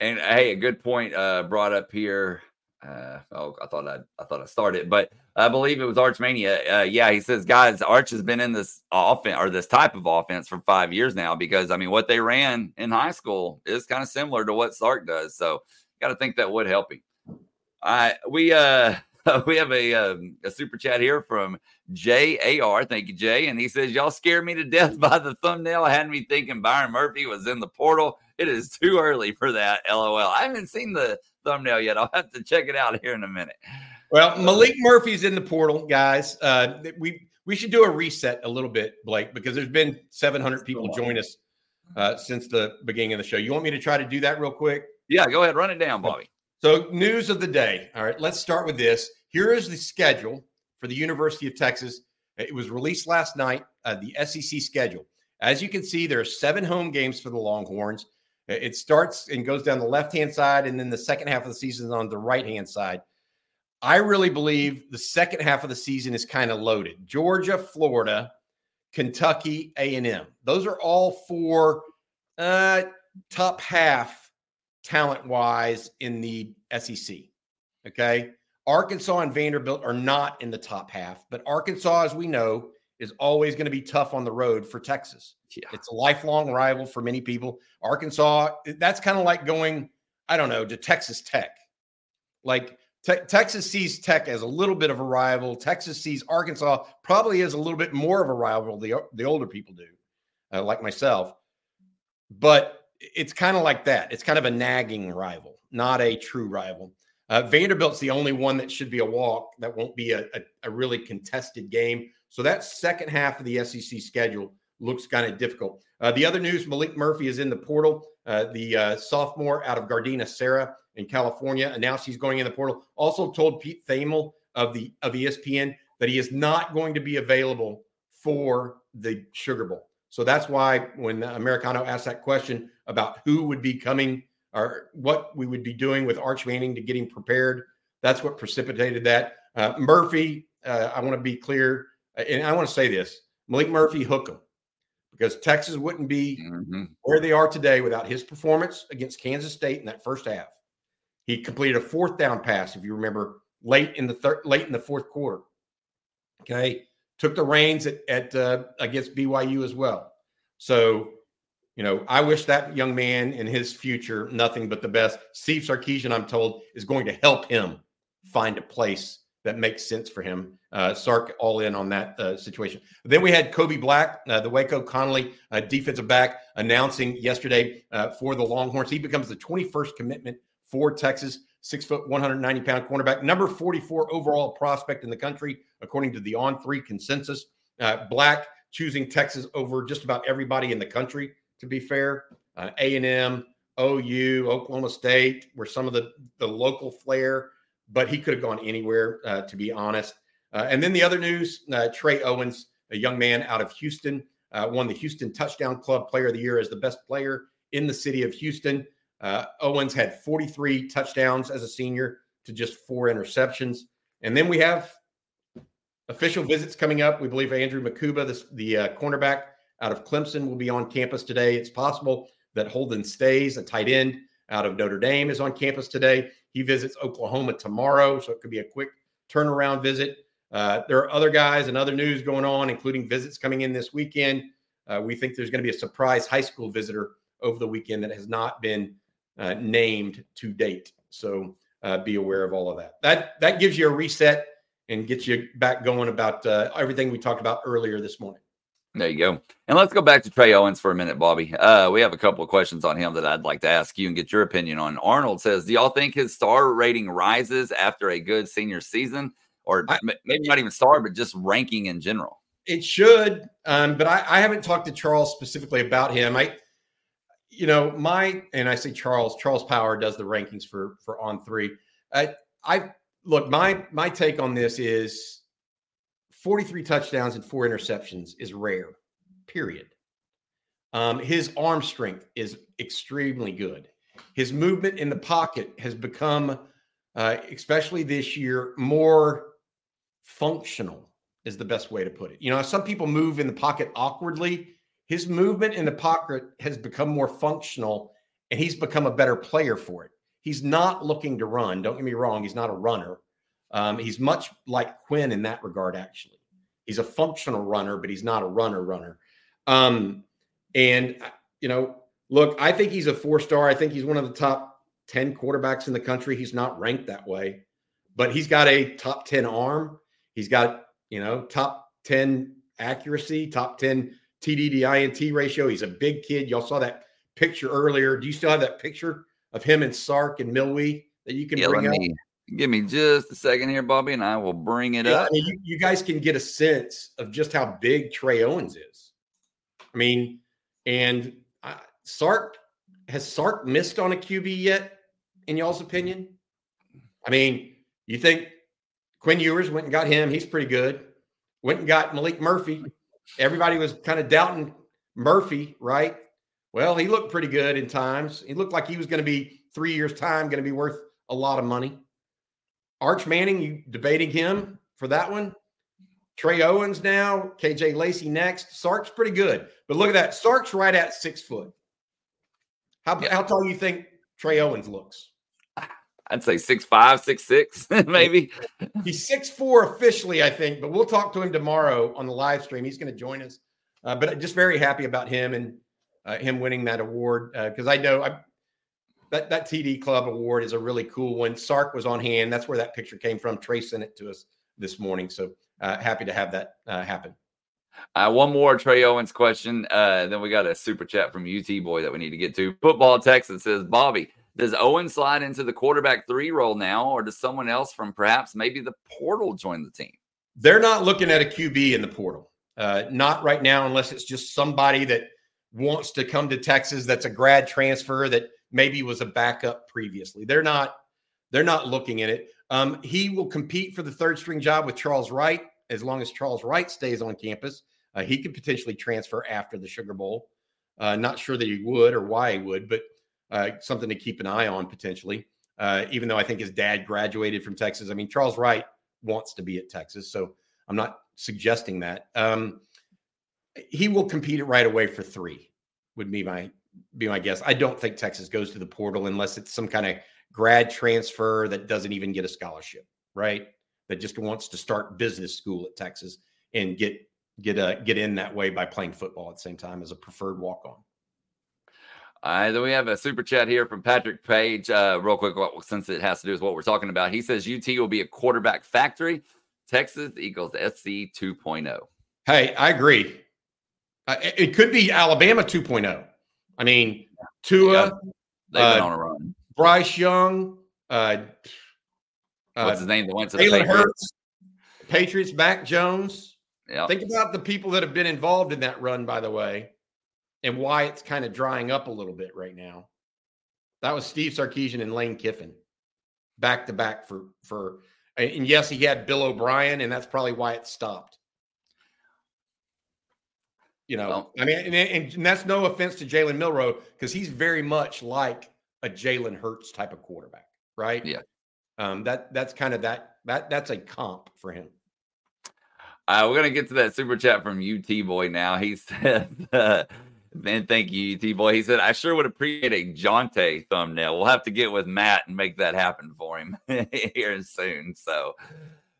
And hey, a good point uh, brought up here. Uh, oh, I thought I, I thought I started, but I believe it was Archmania. Uh, yeah, he says, guys, Arch has been in this offense or this type of offense for five years now because I mean, what they ran in high school is kind of similar to what Sark does. So, got to think that would help him. I we uh we have a um, a super chat here from J A R. Thank you, Jay, and he says, "Y'all scared me to death by the thumbnail. Had me thinking Byron Murphy was in the portal. It is too early for that. LOL. I haven't seen the thumbnail yet. I'll have to check it out here in a minute. Well, Maalik Murphy's in the portal, guys. Uh, we we should do a reset a little bit, Blake, because there's been 700 people join us uh, since the beginning of the show. You want me to try to do that real quick? Yeah, go ahead, run it down, Bobby. So, news of the day. All right, let's start with this. Here is the schedule for the University of Texas. It was released last night. Uh, the SEC schedule. As you can see, there are seven home games for the Longhorns. It starts and goes down the left hand side, and then the second half of the season is on the right hand side. I really believe the second half of the season is kind of loaded. Georgia, Florida, Kentucky, A and M. Those are all four uh, top half talent wise in the SEC. Okay, Arkansas and Vanderbilt are not in the top half, but Arkansas, as we know, is always going to be tough on the road for Texas. Yeah. It's a lifelong rival for many people. Arkansas, that's kind of like going, I don't know, to Texas Tech. Like te- Texas sees Tech as a little bit of a rival. Texas sees Arkansas probably as a little bit more of a rival. The the older people do, uh, like myself. But it's kind of like that. It's kind of a nagging rival, not a true rival. Uh, Vanderbilt's the only one that should be a walk. That won't be a, a, a really contested game. So that second half of the SEC schedule looks kind of difficult. Uh, the other news: Maalik Murphy is in the portal. Uh, the uh, sophomore out of Gardena Serra in California announced he's going in the portal. Also told Pete Thamel of the of ESPN that he is not going to be available for the Sugar Bowl. So that's why when Americano asked that question about who would be coming or what we would be doing with Arch Manning to get him prepared, that's what precipitated that. Uh, Murphy, uh, I want to be clear, and I want to say this: Maalik Murphy, hook him because Texas wouldn't be mm-hmm. where they are today without his performance against Kansas State in that first half. He completed a fourth down pass, if you remember, late in the third, late in the fourth quarter. Okay, took the reins at, at uh, against BYU as well. So, you know, I wish that young man in his future nothing but the best. Steve Sarkisian, I'm told, is going to help him find a place that makes sense for him. Uh, Sark all in on that uh, situation. Then we had Kobe Black, uh, the Waco Connally uh, defensive back, announcing yesterday uh, for the Longhorns. He becomes the 21st commitment for Texas, six foot, 190 pound cornerback, number 44 overall prospect in the country, according to the On Three consensus. Uh, Black choosing Texas over just about everybody in the country. To be fair, A and M, OU, Oklahoma State were some of the the local flair but he could have gone anywhere, uh, to be honest. Uh, and then the other news uh, Trey Owens, a young man out of Houston, uh, won the Houston Touchdown Club Player of the Year as the best player in the city of Houston. Uh, Owens had 43 touchdowns as a senior to just four interceptions. And then we have official visits coming up. We believe Andrew Mukuba, this, the uh, cornerback out of Clemson, will be on campus today. It's possible that Holden Staes, a tight end out of Notre Dame, is on campus today. He visits Oklahoma tomorrow, so it could be a quick turnaround visit. Uh, there are other guys and other news going on, including visits coming in this weekend. Uh, we think there's going to be a surprise high school visitor over the weekend that has not been uh, named to date. So uh, be aware of all of that. That that gives you a reset and get you back going about uh, everything we talked about earlier this morning. There you go. And let's go back to Trey Owens for a minute, Bobby. Uh, we have a couple of questions on him that I'd like to ask you and get your opinion on. Arnold says, Do y'all think his star rating rises after a good senior season? Or I- maybe not even star, but just ranking in general? It should, um, but I, I haven't talked to Charles specifically about him. I, you know, my and I say Charles. Charles Power does the rankings for for on three. I, I look my my take on this is forty three touchdowns and four interceptions is rare. Period. Um, his arm strength is extremely good. His movement in the pocket has become, uh, especially this year, more functional is the best way to put it. You know, some people move in the pocket awkwardly. His movement in the pocket has become more functional and he's become a better player for it. He's not looking to run. Don't get me wrong. He's not a runner. Um, he's much like Quinn in that regard, actually. He's a functional runner, but he's not a runner runner. Um, and, uh, you know, look, I think he's a four star. I think he's one of the top 10 quarterbacks in the country. He's not ranked that way, but he's got a top 10 arm. He's got, you know, top 10 accuracy, top 10 TD to INT ratio. He's a big kid. Y'all saw that picture earlier. Do you still have that picture of him and Sark and Milwee that you can Yeah, bring up? me give me just a second here, Bobby, and I will bring it Yeah, up. I mean, you, you guys can get a sense of just how big Trey Owens is. I mean, and uh, Sark has Sark missed on a QB yet, in y'all's opinion? I mean, you think Quinn Ewers went and got him? He's pretty good. Went and got Maalik Murphy. Everybody was kind of doubting Murphy, right? Well, he looked pretty good in times. He looked like he was going to be three years' time, going to be worth a lot of money. Arch Manning, you debating him for that one? Trey Owens now, KJ Lacey next. Sark's pretty good, but look at that. Sark's right at six foot. How, Yeah. how tall you think Trey Owens looks? I'd say six five, six six, maybe. He's six four officially, I think, but we'll talk to him tomorrow on the live stream. He's going to join us. Uh, but just very happy about him and uh, him winning that award because I know I, that that TD Club award is a really cool one. Sark was on hand. That's where that picture came from. Trey sent it to us this morning, so uh, happy to have that uh, happen. Uh, one more Trey Owens question. Uh, then we got a super chat from UT boy that we need to get to. Football Texas says, Bobby, does Owen slide into the quarterback three role now, or does someone else from perhaps maybe the portal join the team? They're not looking at a QB in the portal. Uh, not right now, unless it's just somebody that wants to come to Texas that's a grad transfer that maybe was a backup previously. They're not. They're not looking at it. Um, he will compete for the third string job with Charles Wright as long as Charles Wright stays on campus. Uh, he could potentially transfer after the Sugar Bowl. Uh, not sure that he would or why he would, but uh, something to keep an eye on potentially. Uh, even though I think his dad graduated from Texas. I mean, Charles Wright wants to be at Texas, so I'm not suggesting that. Um, he will compete it right away for three. Would be my be my guess. I don't think Texas goes to the portal unless it's some kind of grad transfer that doesn't even get a scholarship, right? That just wants to start business school at Texas and get get a get in that way by playing football at the same time as a preferred walk on. All right, then we have a super chat here from Patrick Page. Uh, real quick, what- since it has to do with what we're talking about, he says UT will be a quarterback factory. Texas equals SC 2.0. Hey, I agree. Uh, it- it could be Alabama 2.0. I mean, Tua, Yeah. They've been Uh, on a run. Bryce Young, uh, What's uh, his name that went to the Jalen Patriots? Hurts, Patriots, Mac Jones. Yeah. Think about the people that have been involved in that run, by the way, and why it's kind of drying up a little bit right now. That was Steve Sarkisian and Lane Kiffin, back to back for for. And yes, he had Bill O'Brien, and that's probably why it stopped. You know, Well- I mean, and, and that's no offense to Jalen Milroe because he's very much like a Jalen Hurts type of quarterback, right? Yeah. Um, that that's kind of that that that's a comp for him. Uh, we're gonna get to that super chat from UT boy now. He said, uh, "Man, thank you, UT boy." He said, "I sure would appreciate a Jonte thumbnail. We'll have to get with Matt and make that happen for him here soon." So,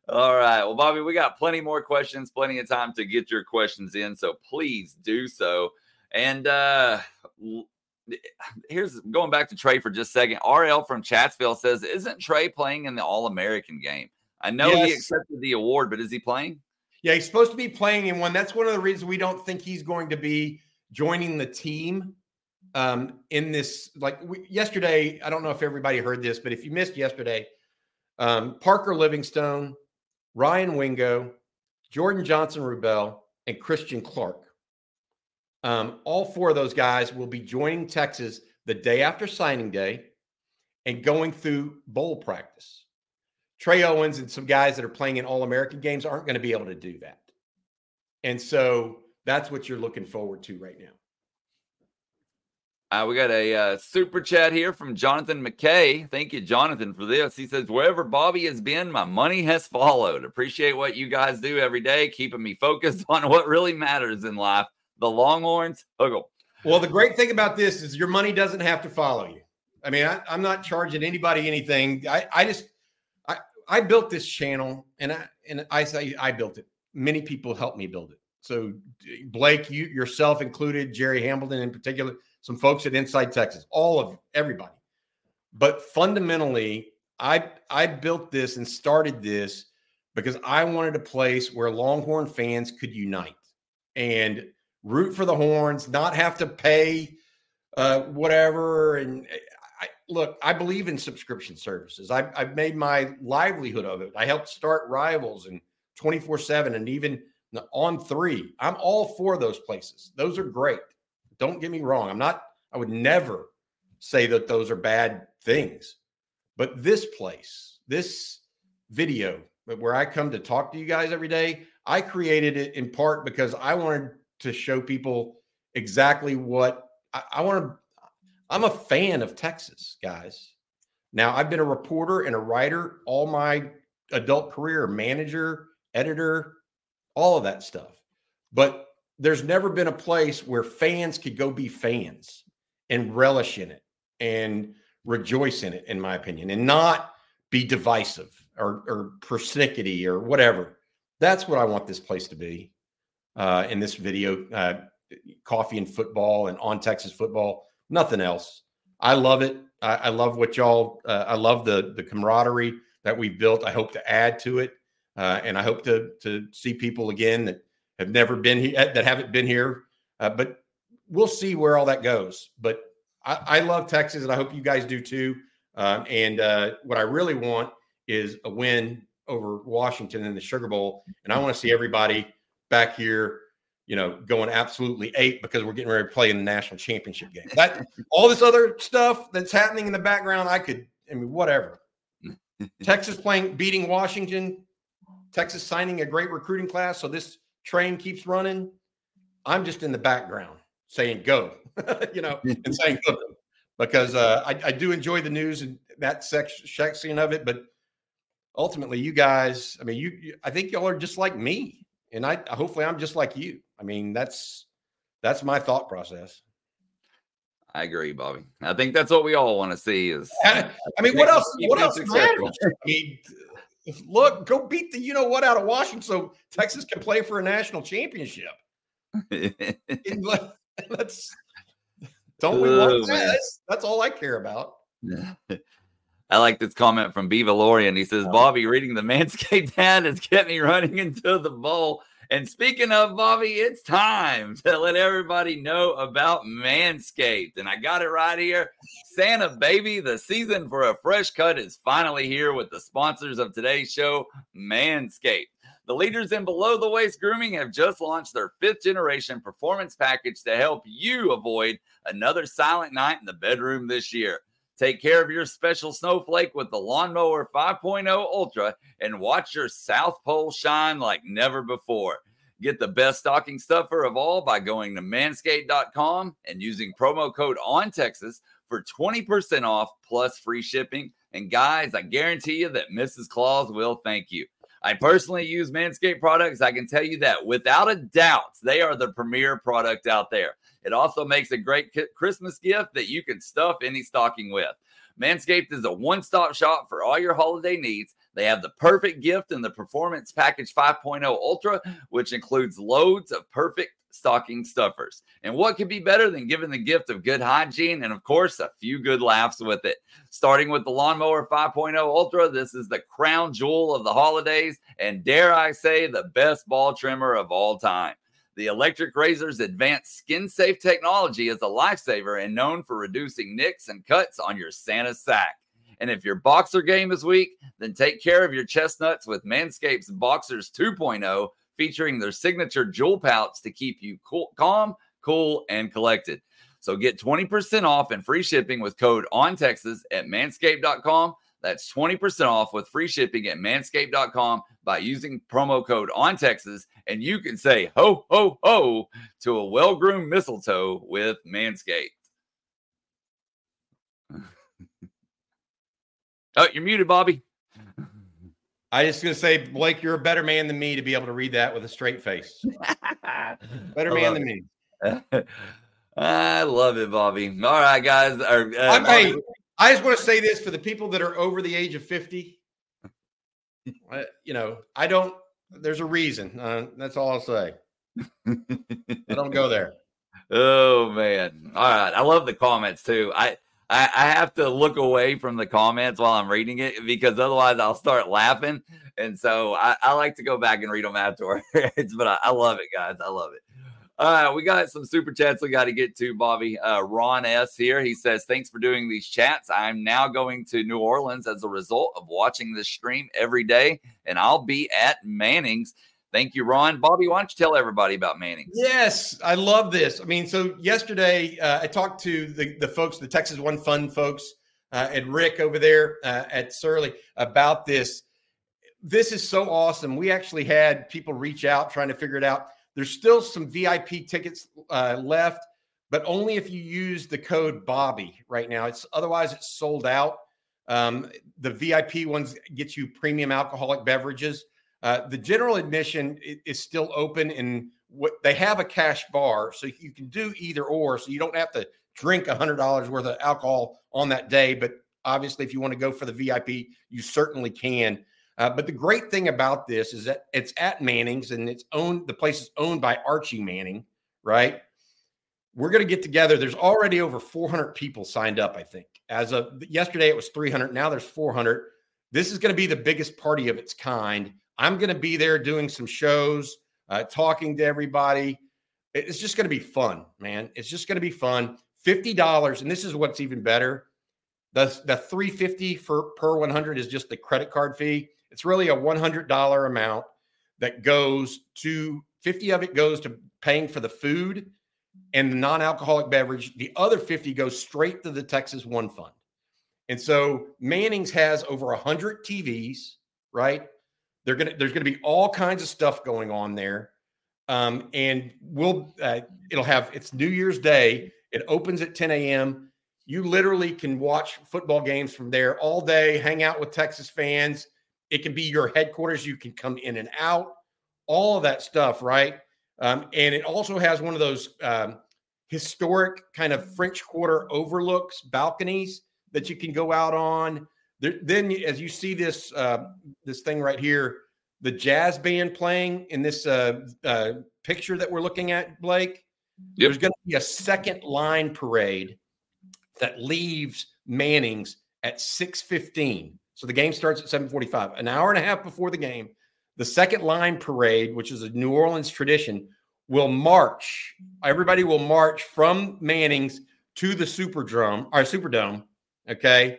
all right, well, Bobby, we got plenty more questions, plenty of time to get your questions in. So please do so. And uh, here's going back to Trey for just a second. RL from Chatsville says, "Isn't Trey playing in the All American game?" I know he accepted the award, but is he playing? Yeah, he's supposed to be playing in one. That's one of the reasons we don't think he's going to be joining the team um, in this. Like we, yesterday, I don't know if everybody heard this, but if you missed yesterday, um, Parker Livingstone, Ryan Wingo, Jordon Johnson Rubell, and Christian Clark. Um, all four of those guys will be joining Texas the day after signing day and going through bowl practice. Trey Owens and some guys that are playing in All American games aren't going to be able to do that. And so that's what you're looking forward to right now. Uh, we got a uh, super chat here from Jonathan McKay. Thank you, Jonathan, for this. He says, Wherever Bobby has been, my money has followed. Appreciate what you guys do every day, keeping me focused on what really matters in life. The Longhorns, Huggle. Well, the great thing about this is your money doesn't have to follow you. I mean, I, am not charging anybody anything. I, I just, I, I built this channel and I, and I say I built it. Many people helped me build it. So Blake, you yourself included, Jerry Hamilton in particular some folks at Inside Texas, all of everybody. But fundamentally, I I built this and started this because I wanted a place where Longhorn fans could unite and root for the horns, not have to pay uh, whatever. And I, look, I believe in subscription services. I, I've made my livelihood of it. I helped start Rivals and 24 7 and even on three. I'm all for those places. Those are great. Don't get me wrong. I'm not, I would never say that those are bad things. But this place, this video where I come to talk to you guys every day, I created it in part because I wanted to show people exactly what I, I want to. I'm a fan of Texas, guys. Now, I've been a reporter and a writer all my adult career, manager, editor, all of that stuff. But there's never been a place where fans could go be fans and relish in it and rejoice in it, in my opinion, and not be divisive or, or persnickety or whatever. That's what I want this place to be uh, in this video uh, coffee and football and on Texas football, nothing else. I love it. I, I love what y'all, uh, I love the, the camaraderie that we've built. I hope to add to it. Uh, and I hope to, to see people again that have never been here, that haven't been here. Uh, but we'll see where all that goes. But I, I love Texas, and I hope you guys do too. Um, and uh, what I really want is a win over Washington in the Sugar Bowl, and I want to see everybody back here, you know, going absolutely eight because we're getting ready to play in the national championship game. That all this other stuff that's happening in the background, I could, I mean, whatever. Texas playing, beating Washington, Texas signing a great recruiting class, so this train keeps running. I'm just in the background saying go, you know, and saying go because uh, I, I, do enjoy the news and that section of it. But ultimately, you guys, I mean, you, you, I think y'all are just like me, and I hopefully I'm just like you. I mean, that's that's my thought process. I agree, Bobby. I think that's what we all want to see. Is I, I mean, what else? What else matters? I mean, look, go beat the you know what out of Washington so Texas can play for a national championship. Let's don't we want oh, that? That's, that's, all I care about. I like this comment from Viva Lorian. He says, Bobby, reading the Manscaped ad has kept me running into the bowl. And speaking of Bobby, it's time to let everybody know about Manscaped. And I got it right here. Santa baby, the season for a fresh cut is finally here with the sponsors of today's show, Manscaped. The leaders in below the waist grooming have just launched their fifth generation performance package to help you avoid another silent night in the bedroom this year. Take care of your special snowflake with the Lawnmower 5.0 Ultra and watch your South Pole shine like never before. Get the best stocking stuffer of all by going to manscaped.com and using promo code on Texas for 20% off plus free shipping. And guys, I guarantee you that Mrs. Claus will thank you. I personally use Manscaped products. I can tell you that without a doubt, they are the premier product out there. It also makes a great Christmas gift that you can stuff any stocking with. Manscaped is a one stop shop for all your holiday needs. They have the perfect gift in the Performance Package 5.0 Ultra, which includes loads of perfect stocking stuffers. And what could be better than giving the gift of good hygiene and, of course, a few good laughs with it? Starting with the Lawnmower 5.0 Ultra, this is the crown jewel of the holidays, and dare I say, the best ball trimmer of all time. The electric razor's advanced skin safe technology is a lifesaver and known for reducing nicks and cuts on your Santa sack. And if your boxer game is weak, then take care of your chestnuts with Manscaped's Boxers 2.0, featuring their signature jewel pouch to keep you cool, calm, cool, and collected. So get 20% off and free shipping with code on Texas at manscaped.com. That's 20% off with free shipping at manscaped.com by using promo code on Texas. And you can say ho, ho, ho to a well groomed mistletoe with Manscaped. oh, you're muted, Bobby. I just gonna say, Blake, you're a better man than me to be able to read that with a straight face. better man than me. I love it, Bobby. All right, guys. Or, uh, hey, I just want to say this for the people that are over the age of 50. uh, you know, I don't, there's a reason. Uh, that's all I'll say. I don't go there. Oh man. All right. I love the comments too. I, I I have to look away from the comments while I'm reading it because otherwise I'll start laughing. And so I, I like to go back and read them afterwards. but I, I love it, guys. I love it. Right, we got some super chats we got to get to, Bobby. Uh, Ron S. here. He says, Thanks for doing these chats. I'm now going to New Orleans as a result of watching this stream every day, and I'll be at Manning's. Thank you, Ron. Bobby, why don't you tell everybody about Manning's? Yes, I love this. I mean, so yesterday uh, I talked to the, the folks, the Texas One Fund folks, uh, and Rick over there uh, at Surly about this. This is so awesome. We actually had people reach out trying to figure it out there's still some VIP tickets uh, left, but only if you use the code Bobby right now. It's otherwise it's sold out. Um, the VIP ones get you premium alcoholic beverages. Uh, the general admission is still open, and what they have a cash bar, so you can do either or. So you don't have to drink hundred dollars worth of alcohol on that day. But obviously, if you want to go for the VIP, you certainly can. Uh, but the great thing about this is that it's at Manning's and it's owned, the place is owned by Archie Manning, right? We're going to get together. There's already over 400 people signed up, I think. As of yesterday, it was 300. Now there's 400. This is going to be the biggest party of its kind. I'm going to be there doing some shows, uh, talking to everybody. It's just going to be fun, man. It's just going to be fun. $50. And this is what's even better. The, the 350 for per 100 is just the credit card fee. It's really a $100 amount that goes to 50 of it goes to paying for the food and the non-alcoholic beverage. The other 50 goes straight to the Texas One Fund. And so Manning's has over 100 TVs, right? They're gonna there's gonna be all kinds of stuff going on there, um, and we'll uh, it'll have it's New Year's Day. It opens at 10 a.m. You literally can watch football games from there all day, hang out with Texas fans, it can be your headquarters. You can come in and out, all of that stuff, right? Um, and it also has one of those um, historic kind of French Quarter overlooks, balconies that you can go out on. There, then, as you see this uh, this thing right here, the jazz band playing in this uh, uh, picture that we're looking at, Blake. Yep. There's going to be a second line parade that leaves Manning's at 6:15. So the game starts at 7:45. An hour and a half before the game, the second line parade, which is a New Orleans tradition, will march. Everybody will march from Manning's to the Superdome, our Superdome. Okay.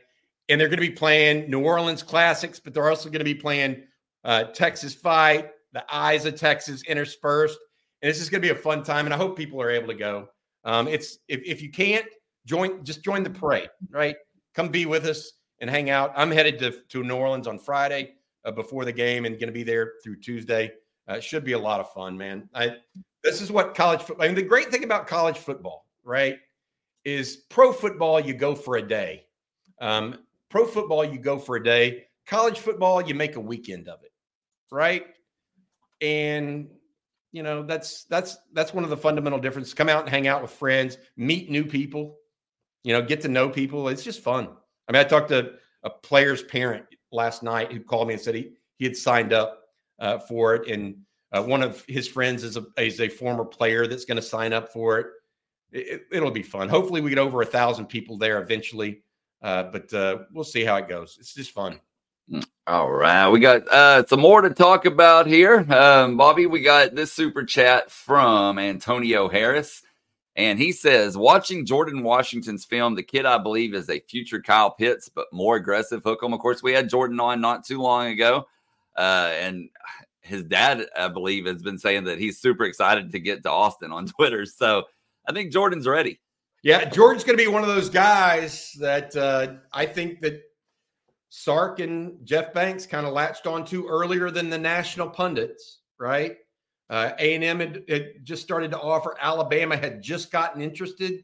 And they're going to be playing New Orleans classics, but they're also going to be playing uh, Texas Fight, the Eyes of Texas interspersed. And it's just going to be a fun time. And I hope people are able to go. Um, it's if, if you can't join, just join the parade, right? Come be with us and hang out. I'm headed to, to New Orleans on Friday uh, before the game and going to be there through Tuesday. Uh, should be a lot of fun, man. I this is what college football. I mean, the great thing about college football, right, is pro football you go for a day. Um, pro football you go for a day. College football you make a weekend of it, right? And you know that's that's that's one of the fundamental differences. Come out and hang out with friends, meet new people, you know, get to know people. It's just fun. I mean, I talked to a player's parent last night who called me and said he he had signed up uh, for it, and Uh, one of his friends is a is a former player that's going to sign up for it. it. It'll be fun. Hopefully, we get over a thousand people there eventually. Uh, but uh, we'll see how it goes. It's just fun. All right, we got uh, some more to talk about here, um, Bobby. We got this super chat from Antonio Harris, and he says, "Watching Jordan Washington's film, the kid I believe is a future Kyle Pitts, but more aggressive. hook him. Of course, we had Jordan on not too long ago, uh, and his dad, I believe, has been saying that he's super excited to get to Austin on Twitter. So I think Jordan's ready. Yeah, Jordan's going to be one of those guys that uh, I think that Sark and Jeff Banks kind of latched onto earlier than the national pundits, right? Uh, A&M had, had just started to offer. Alabama had just gotten interested,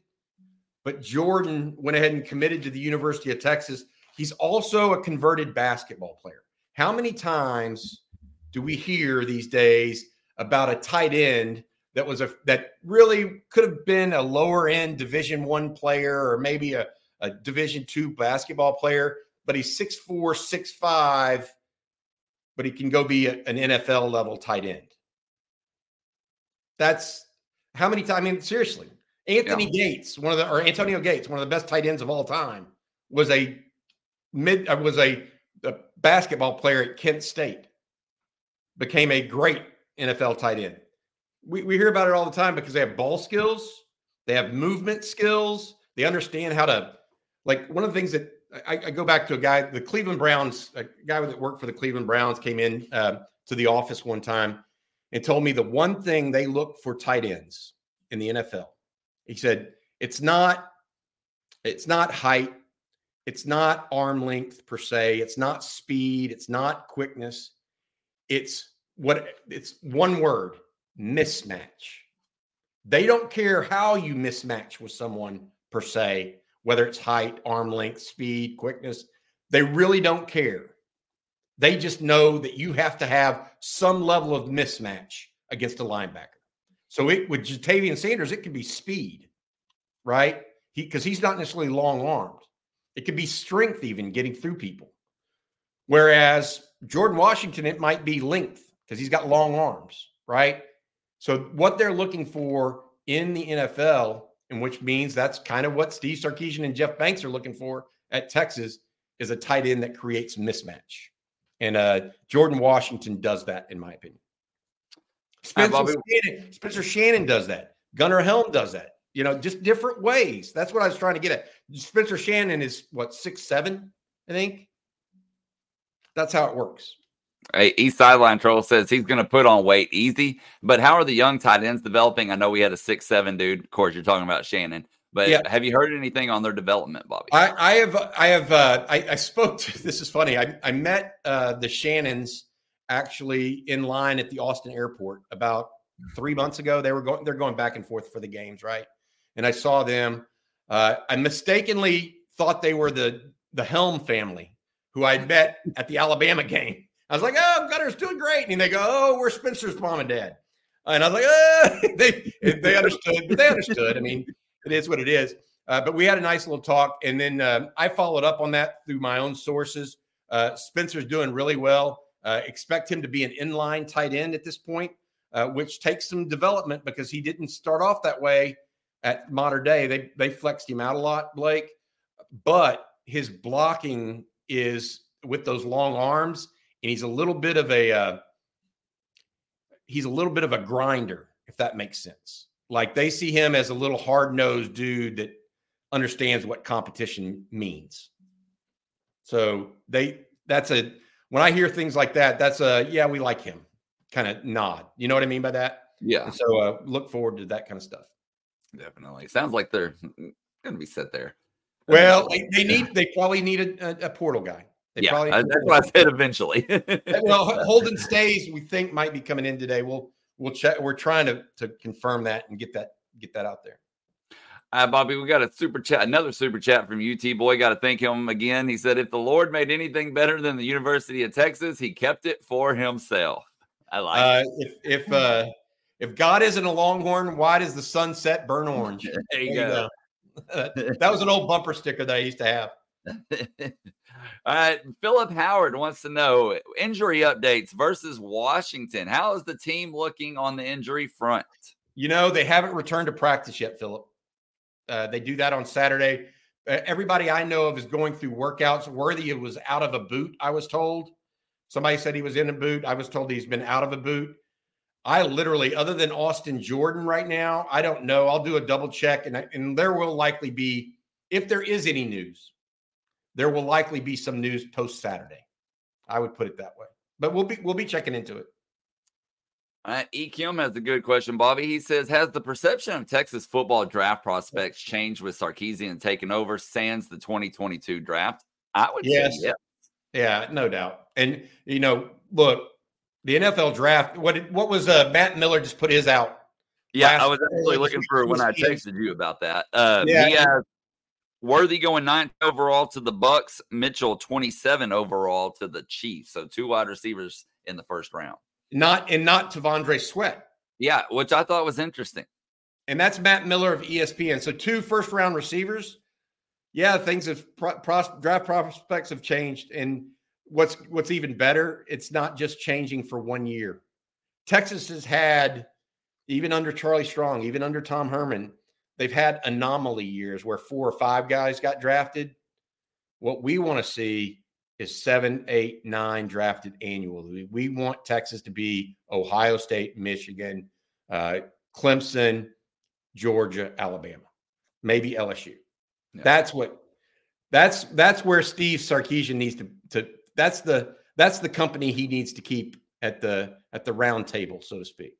but Jordan went ahead and committed to the University of Texas. He's also a converted basketball player. How many times do we hear these days about a tight end that was a that really could have been a lower end Division One player or maybe a, a Division Two basketball player but he's six four, six five, but he can go be a, an NFL level tight end. That's how many times? I mean, seriously, Anthony yeah. Gates, one of the or Antonio Gates, one of the best tight ends of all time, was a mid uh, was a, a basketball player at Kent State. Became a great NFL tight end. We, we hear about it all the time because they have ball skills, they have movement skills, they understand how to like one of the things that I, I, go back to a guy, the Cleveland Browns, a guy that worked for the Cleveland Browns came in uh, to the office one time and told me the one thing they look for tight ends in the NFL. He said, it's not, it's not height, it's not arm length per se, it's not speed, it's not quickness. It's what it's one word, mismatch. They don't care how you mismatch with someone per se whether it's height, arm length, speed, quickness. They really don't care. They just know that you have to have some level of mismatch against a linebacker. So it with Ja'Tavion Sanders, it could be speed, right? He because he's not necessarily long armed. It could be strength even getting through people. Whereas Jordan Washington, it might be length because he's got long arms, right? So what they're looking for in the NFL and which means that's kind of what Steve Sarkisian and Jeff Banks are looking for at Texas is a tight end that creates mismatch. And uh, Jordan Washington does that, in my opinion. Spencer, Shannon, Spencer Shannon does that. Gunnar Helm does that. You know, just different ways. That's what I was trying to get at. Spencer Shannon is what six seven, I think. That's how it works. Hey, East Sideline Troll says he's going to put on weight easy. But how are the young tight ends developing? I know we had a six seven dude. Of course, you're talking about Shannon. But yeah. have you heard anything on their development, Bobby? I, I have. I have. Uh, I, I, spoke to. This is funny. I, I met uh, the Shannons actually in line at the Austin airport about three months ago. They were going. They're going back and forth for the games, right? And I saw them. Uh, I mistakenly thought they were the the Helm family who I'd met at the Alabama game. I was like, oh, Gunnar's doing great. And they go, oh, we're Spencer's mom and dad. And I was like, oh, they, they understood, but they understood. I mean, it is what it is. Uh, but we had a nice little talk. And then uh, I followed up on that through my own sources. Uh, Spencer's doing really well. Uh, expect him to be an inline tight end at this point, uh, which takes some development because he didn't start off that way at modern day. They, they flexed him out a lot, Blake. But his blocking is with those long arms and he's a little bit of a uh, he's a little bit of a grinder, if that makes sense. Like they see him as a little hard nosed dude that understands what competition means. So they that's a when I hear things like that, that's a yeah, we like him kind of nod. You know what I mean by that? Yeah. And so uh, look forward to that kind of stuff. Definitely. Sounds like they're hmm, hmm, going to be set there. Well, they, they need they probably need a, a portal guy. They yeah, probably uh, that's what I said eventually. well, Holden Staes. we think might be coming in today. We'll we'll check. We're trying to to confirm that and get that get that out there. Uh, Bobby, we got a super chat, another super chat from UT boy. Got to thank him again. He said, "If the Lord made anything better than the University of Texas, He kept it for Himself." I like. Uh, if if uh, if God isn't a Longhorn, why does the sunset burn orange? there you, there go. go. that was an old bumper sticker that I used to have. All right. Philip Howard wants to know injury updates versus Washington. How is the team looking on the injury front? You know, they haven't returned to practice yet, Philip. Uh, they do that on Saturday. Uh, everybody I know of is going through workouts. Worthy was out of a boot, I was told. Somebody said he was in a boot. I was told he's been out of a boot. I literally, other than Austin Jordan right now, I don't know. I'll do a double check, and, and there will likely be, if there is any news, there will likely be some news post Saturday. I would put it that way. But we'll be we'll be checking into it. All right, Kim has a good question, Bobby. He says, "Has the perception of Texas football draft prospects changed with Sarkisian taking over sans the 2022 draft?" I would yes. say, yeah, yeah, no doubt. And you know, look, the NFL draft. What what was uh, Matt Miller just put his out? Yeah, I was actually looking for when I texted you about that. Uh, yeah. He has Worthy going ninth overall to the Bucs, Mitchell 27 overall to the Chiefs. So two wide receivers in the first round. Not and not T'Vondre Sweat. Yeah, which I thought was interesting. And that's Matt Miller of ESPN. So two first round receivers. Yeah, things have pros, draft prospects have changed, and what's what's even better, it's not just changing for one year. Texas has had, even under Charlie Strong, even under Tom Herman, they've had anomaly years where four or five guys got drafted. What we want to see is seven, eight, nine drafted annually. We want Texas to be Ohio State, Michigan, uh, Clemson, Georgia, Alabama, maybe LSU. Yeah. That's what that's that's where Steve Sarkisian needs to to that's the that's the company he needs to keep at the at the round table, so to speak.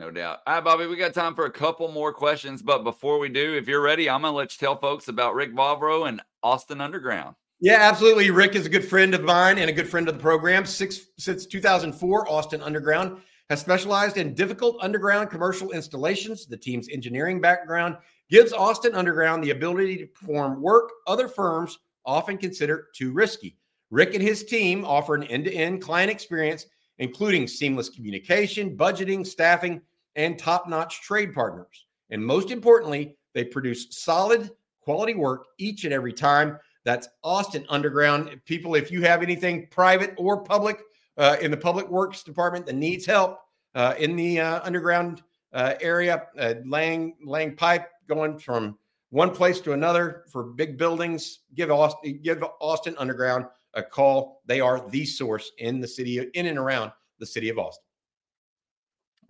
No doubt. All right, Bobby, we got time for a couple more questions. But before we do, if you're ready, I'm going to let you tell folks about Rick Vavro and Austin Underground. Yeah, absolutely. Rick is a good friend of mine and a good friend of the program. Six, since 2004, Austin Underground has specialized in difficult underground commercial installations. The team's engineering background gives Austin Underground the ability to perform work other firms often consider too risky. Rick and his team offer an end to end client experience, including seamless communication, budgeting, staffing, and top notch trade partners. And most importantly, they produce solid quality work each and every time. That's Austin Underground. People, if you have anything private or public uh, in the public works department that needs help uh, in the uh, underground uh, area, uh, laying laying pipe going from one place to another for big buildings, give Austin give Austin Underground a call. They are the source in the city, in and around the city of Austin.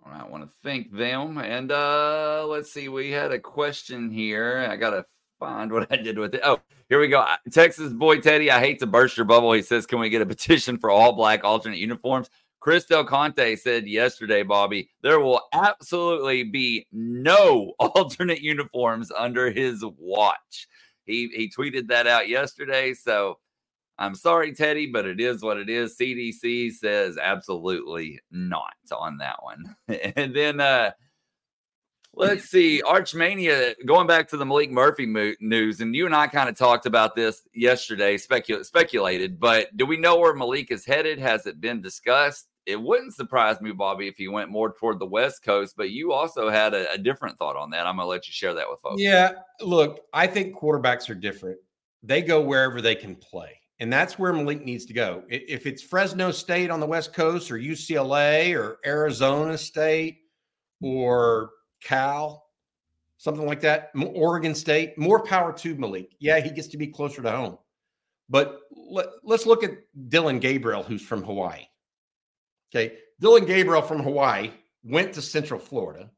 I want to thank them. And uh let's see, we had a question here. I gotta find what I did with it. Oh, here we go. Texas boy Teddy, I hate to burst your bubble. He says, Can we get a petition for all black alternate uniforms? Chris Del Conte said yesterday, Bobby, there will absolutely be no alternate uniforms under his watch. He he tweeted that out yesterday. So I'm sorry, Teddy, but it is what it is. CDC says absolutely not on that one. and then uh let's see, Archmania, going back to the Maalik Murphy mo- news, and you and I kind of talked about this yesterday, specul- speculated, but do we know where Malik is headed? Has it been discussed? It wouldn't surprise me, Bobby, if he went more toward the West Coast, but you also had a, a different thought on that. I'm going to let you share that with folks. Yeah. Look, I think quarterbacks are different. They go wherever they can play. And that's where Maalik needs to go. If it's Fresno State on the West Coast or UCLA or Arizona State or Cal, something like that, Oregon State, more power to Maalik. Yeah, he gets to be closer to home. But let, us look at Dillon Gabriel, who's from Hawaii. Okay. Dillon Gabriel from Hawaii went to Central Florida.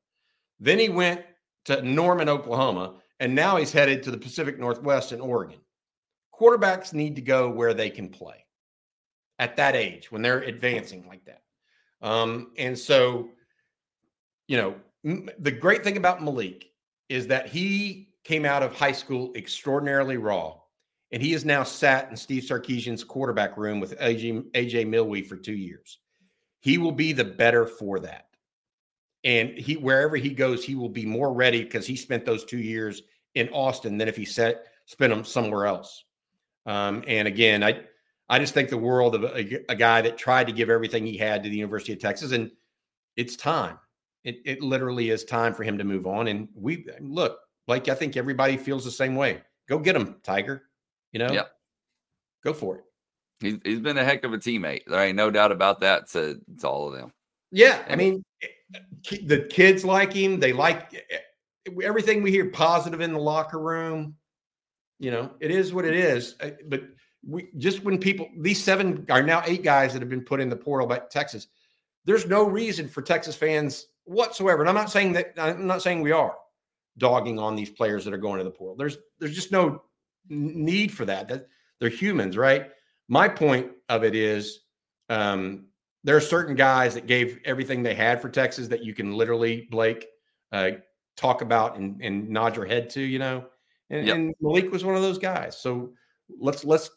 Then he went to Norman, Oklahoma. And now he's headed to the Pacific Northwest in Oregon quarterbacks need to go where they can play at that age when they're advancing like that. Um, and so, you know, m- the great thing about Maalik is that he came out of high school extraordinarily raw, and he has now sat in Steve Sarkisian's quarterback room with AJ, AJ Milwee for two years. He will be the better for that. And he wherever he goes, he will be more ready because he spent those two years in Austin than if he set spent them somewhere else. Um, and again, I I just think the world of a, a, guy that tried to give everything he had to the University of Texas, and it's time. It, it literally is time for him to move on. And we look, like I think everybody feels the same way. Go get him, Tiger. You know. Yep. Go for it. He's, he's been a heck of a teammate. There ain't no doubt about that to, to all of them. Yeah, I mean, the kids like him. They like everything we hear positive in the locker room. You know, it is what it is. But we just when people these seven are now eight guys that have been put in the portal by Texas. There's no reason for Texas fans whatsoever. And I'm not saying that I'm not saying we are dogging on these players that are going to the portal. There's there's just no need for that. That they're humans, right? My point of it is um, there are certain guys that gave everything they had for Texas that you can literally, Blake, uh, talk about and, and, nod your head to, you know. And, yep. and, Maalik was one of those guys. So let's let's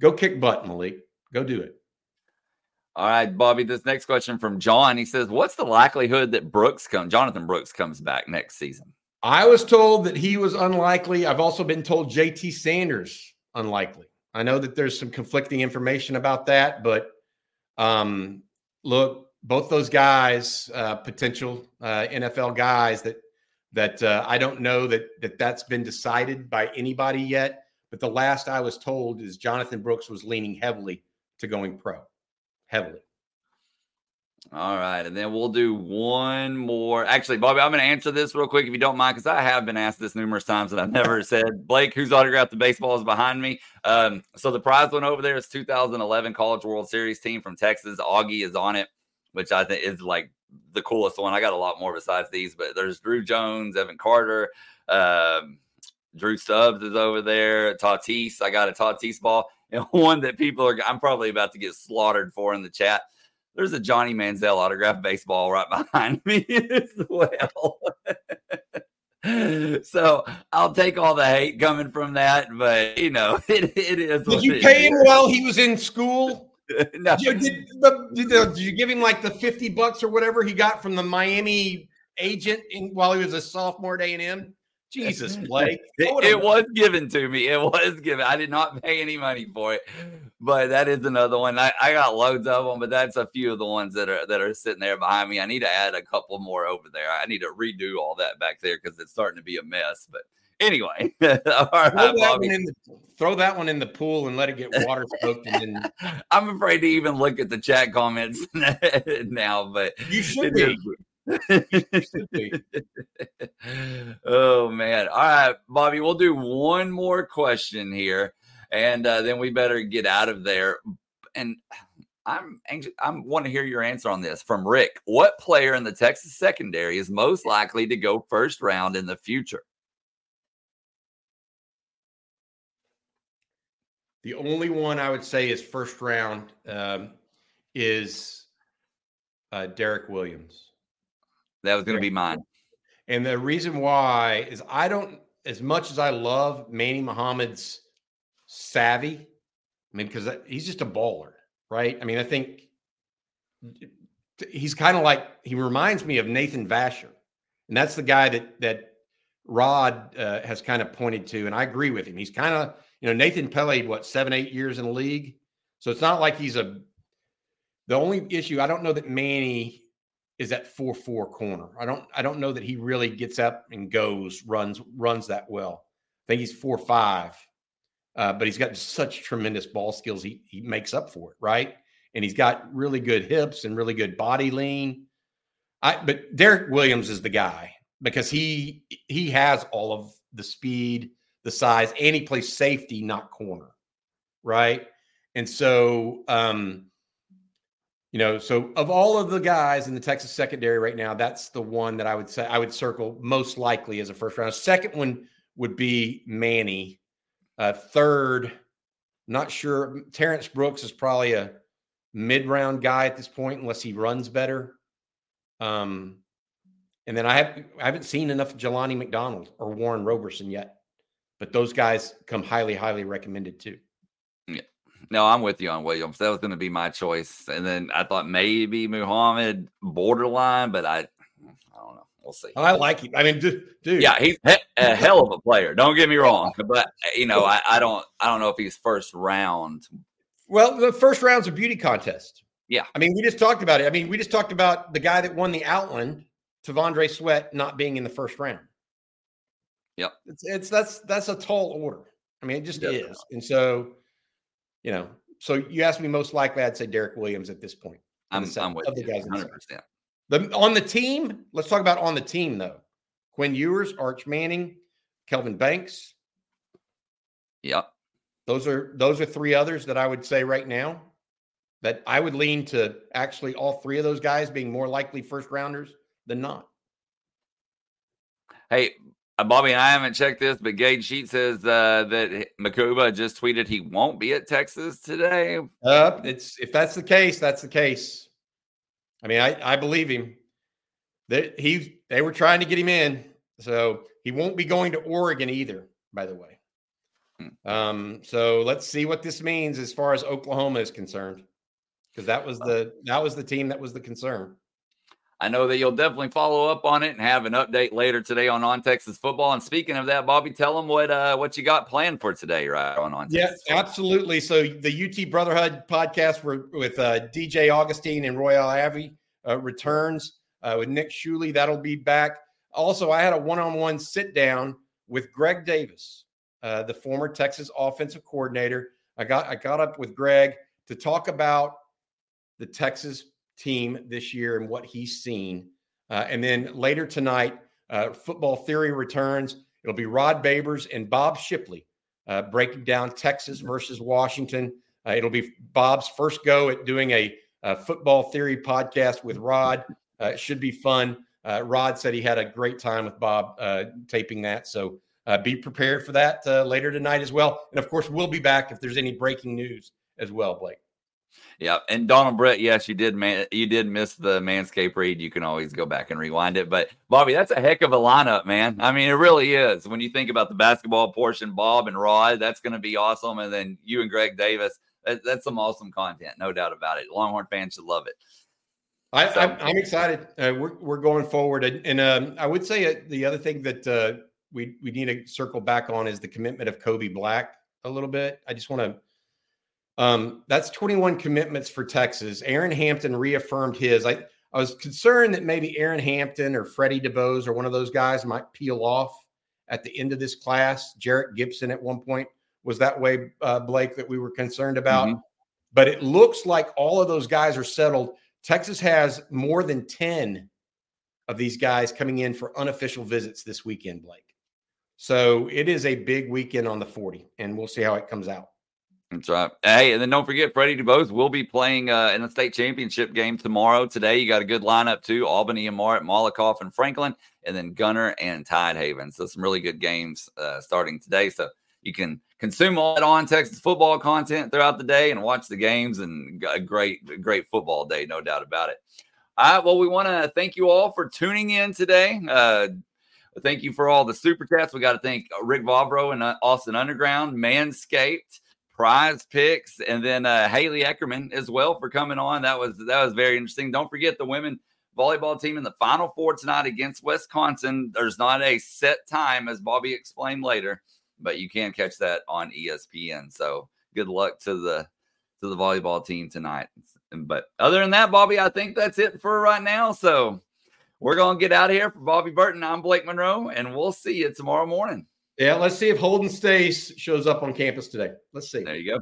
go kick butt, Maalik. Go do it. All right, Bobby. This next question from John. He says, "What's the likelihood that Brooks comes, Jonathan Brooks comes back next season?" I was told that he was unlikely. I've also been told JT Sanders unlikely. I know that there's some conflicting information about that, but um, look, both those guys, uh, potential uh, NFL guys that that uh, I don't know that that that's been decided by anybody yet. But the last I was told is Jonathan Brooks was leaning heavily to going pro, heavily. All right, and then we'll do one more. Actually, Bobby, I'm going to answer this real quick if you don't mind, because I have been asked this numerous times and I've never said. Blake, who's autographed the baseball is behind me. Um, so the prize one over there is 2011 College World Series team from Texas. Augie is on it, which I think is like the coolest one. I got a lot more besides these, but there's Drew Jones, Evan Carter, um, Drew Stubbs is over there. Tatis, I got a Tatis ball, and one that people are. I'm probably about to get slaughtered for in the chat there's a Johnny Manziel autographed baseball right behind me as well. so I'll take all the hate coming from that, but you know, it, it is. Did you pay him while he was in school? no. Did did, did you, give him like the 50 bucks or whatever he got from the Miami agent in, while he was a sophomore at A&M? Jesus, Blake. It, it was given to me. It was given. I did not pay any money for it, but that is another one. I, I got loads of them, but that's a few of the ones that are that are sitting there behind me. I need to add a couple more over there. I need to redo all that back there because it's starting to be a mess. But anyway, all right, throw, that the, throw, that one in the pool and let it get water soaked. And then I'm afraid to even look at the chat comments now, but you should be. oh man! All right, Bobby, we'll do one more question here, and uh, then we better get out of there. And I'm anxious. I want to hear your answer on this from Rick. What player in the Texas secondary is most likely to go first round in the future? The only one I would say is first round um, is uh, Derrick Williams. That was going to be mine. And the reason why is I don't, as much as I love Manny Muhammad's savvy, I mean, because he's just a baller, right? I mean, I think he's kind of like he reminds me of Nathan Vasher, and that's the guy that that Rod uh, has kind of pointed to, and I agree with him. He's kind of you know Nathan played what seven eight years in the league, so it's not like he's a. The only issue I don't know that Manny is that four four corner. I don't I don't know that he really gets up and goes runs runs that well. I think he's four five, uh, but he's got such tremendous ball skills. He he makes up for it, right? And he's got really good hips and really good body lean. I but Derrick Williams is the guy because he he has all of the speed, the size, and he plays safety, not corner, right? And so um, you know, so of all of the guys in the Texas secondary right now, that's the one that I would say I would circle most likely as a first round. Second one would be Manny. Uh, third, not sure. Terrance Brooks is probably a mid round guy at this point, unless he runs better. Um, and then I have I haven't seen enough Jelani McDonald or Warren Roberson yet, but those guys come highly, highly recommended too. Yeah. No, I'm with you on Williams. That was going to be my choice, and then I thought maybe Muhammad borderline, but I, I don't know. We'll see. Oh, I like him. I mean, dude, yeah, he's a hell of a player. Don't get me wrong, but you know, I, I don't, I don't know if he's first round. Well, the first round's a beauty contest. Yeah, I mean, we just talked about it. I mean, we just talked about the guy that won the Outland, T'Vondre Sweat, not being in the first round. Yep, it's, it's that's that's a tall order. I mean, it just is, and so you know, so you asked me most likely, I'd say Derrick Williams at this point. I'm, the I'm with of the you. guys the 100. set. percent The, on the team, let's talk about on the team though. Quinn Ewers, Arch Manning, Kelvin Banks. Yep. Those are those are three others that I would say right now that I would lean to actually all three of those guys being more likely first rounders than not. Hey, Bobby, I haven't checked this, but Gage Sheet says uh, that Makuba just tweeted he won't be at Texas today. Uh, it's if that's the case, that's the case. I mean, I, I believe him. That he they were trying to get him in, so he won't be going to Oregon either. By the way, Hmm. um, so let's see what this means as far as Oklahoma is concerned, because that was the that was the team that was the concern. I know that you'll definitely follow up on it and have an update later today on On Texas Football. And speaking of that, Bobby, tell them what uh, what you got planned for today, right on On Yeah, Texas. Absolutely. So the UT Brotherhood podcast with uh, DJ Augustin and Royal Ivey uh, returns uh, with Nick Shuley. That'll be back. Also, I had a one-on-one sit down with Greg Davis, uh, the former Texas offensive coordinator. I got I got up with Greg to talk about the Texas team this year and what he's seen. Uh, and then later tonight, uh, Football Theory returns. It'll be Rod Babers and Bob Shipley uh, breaking down Texas versus Washington. Uh, it'll be Bob's first go at doing a, a football theory podcast with Rod. Uh, it should be fun. Uh, Rod said he had a great time with Bob taping that. So be prepared for that later tonight as well. And of course, we'll be back if there's any breaking news as well, Blake. Yeah, and Donald Brett, yes, you did man, you did miss the Manscape read. You can always go back and rewind it. But Bobby, that's a heck of a lineup, man. I mean, it really is. When you think about the basketball portion, Bob and Rod, that's going to be awesome. And then you and Greg Davis, that, that's some awesome content, no doubt about it. Longhorn fans should love it. I, So- I'm, I'm excited. Uh, we're, we're going forward. And, and um, I would say uh, the other thing that uh, we, we need to circle back on is the commitment of Kobe Black a little bit. I just want to, um, that's 21 commitments for Texas. Aaron Hampton reaffirmed his. I, I was concerned that maybe Aaron Hampton or Freddie DeBose or one of those guys might peel off at the end of this class. Jarrett Gibson at one point was that way, uh, Blake, that we were concerned about. Mhm. But it looks like all of those guys are settled. Texas has more than 10 of these guys coming in for unofficial visits this weekend, Blake. So it is a big weekend on the 40, and we'll see how it comes out. That's right. Hey, and then don't forget, Freddie DeBose will be playing uh, in the state championship game tomorrow. Today, you got a good lineup too: Albany and Mart, Malakoff and Franklin, and then Gunner and Tidehaven. So some really good games uh, starting today. So you can consume all that on Texas football content throughout the day and watch the games and a great, great football day, no doubt about it. All right. Well, we want to thank you all for tuning in today. Uh, thank you for all the super chats. We got to thank Rick Vavro and uh, Austin Underground, Manscaped prize picks and then uh haley eckerman as well for coming on. That was that was very interesting. Don't forget the women volleyball team in the final four tonight against wisconsin. There's not a set time as bobby explained later but you can catch that on espn so good luck to the to the volleyball team tonight. But other than that bobby i think that's it for right now. So we're gonna get out of here for bobby burton. I'm blake monroe and we'll see you tomorrow morning Yeah, let's see if Holden Staes shows up on campus today. Let's see. there you go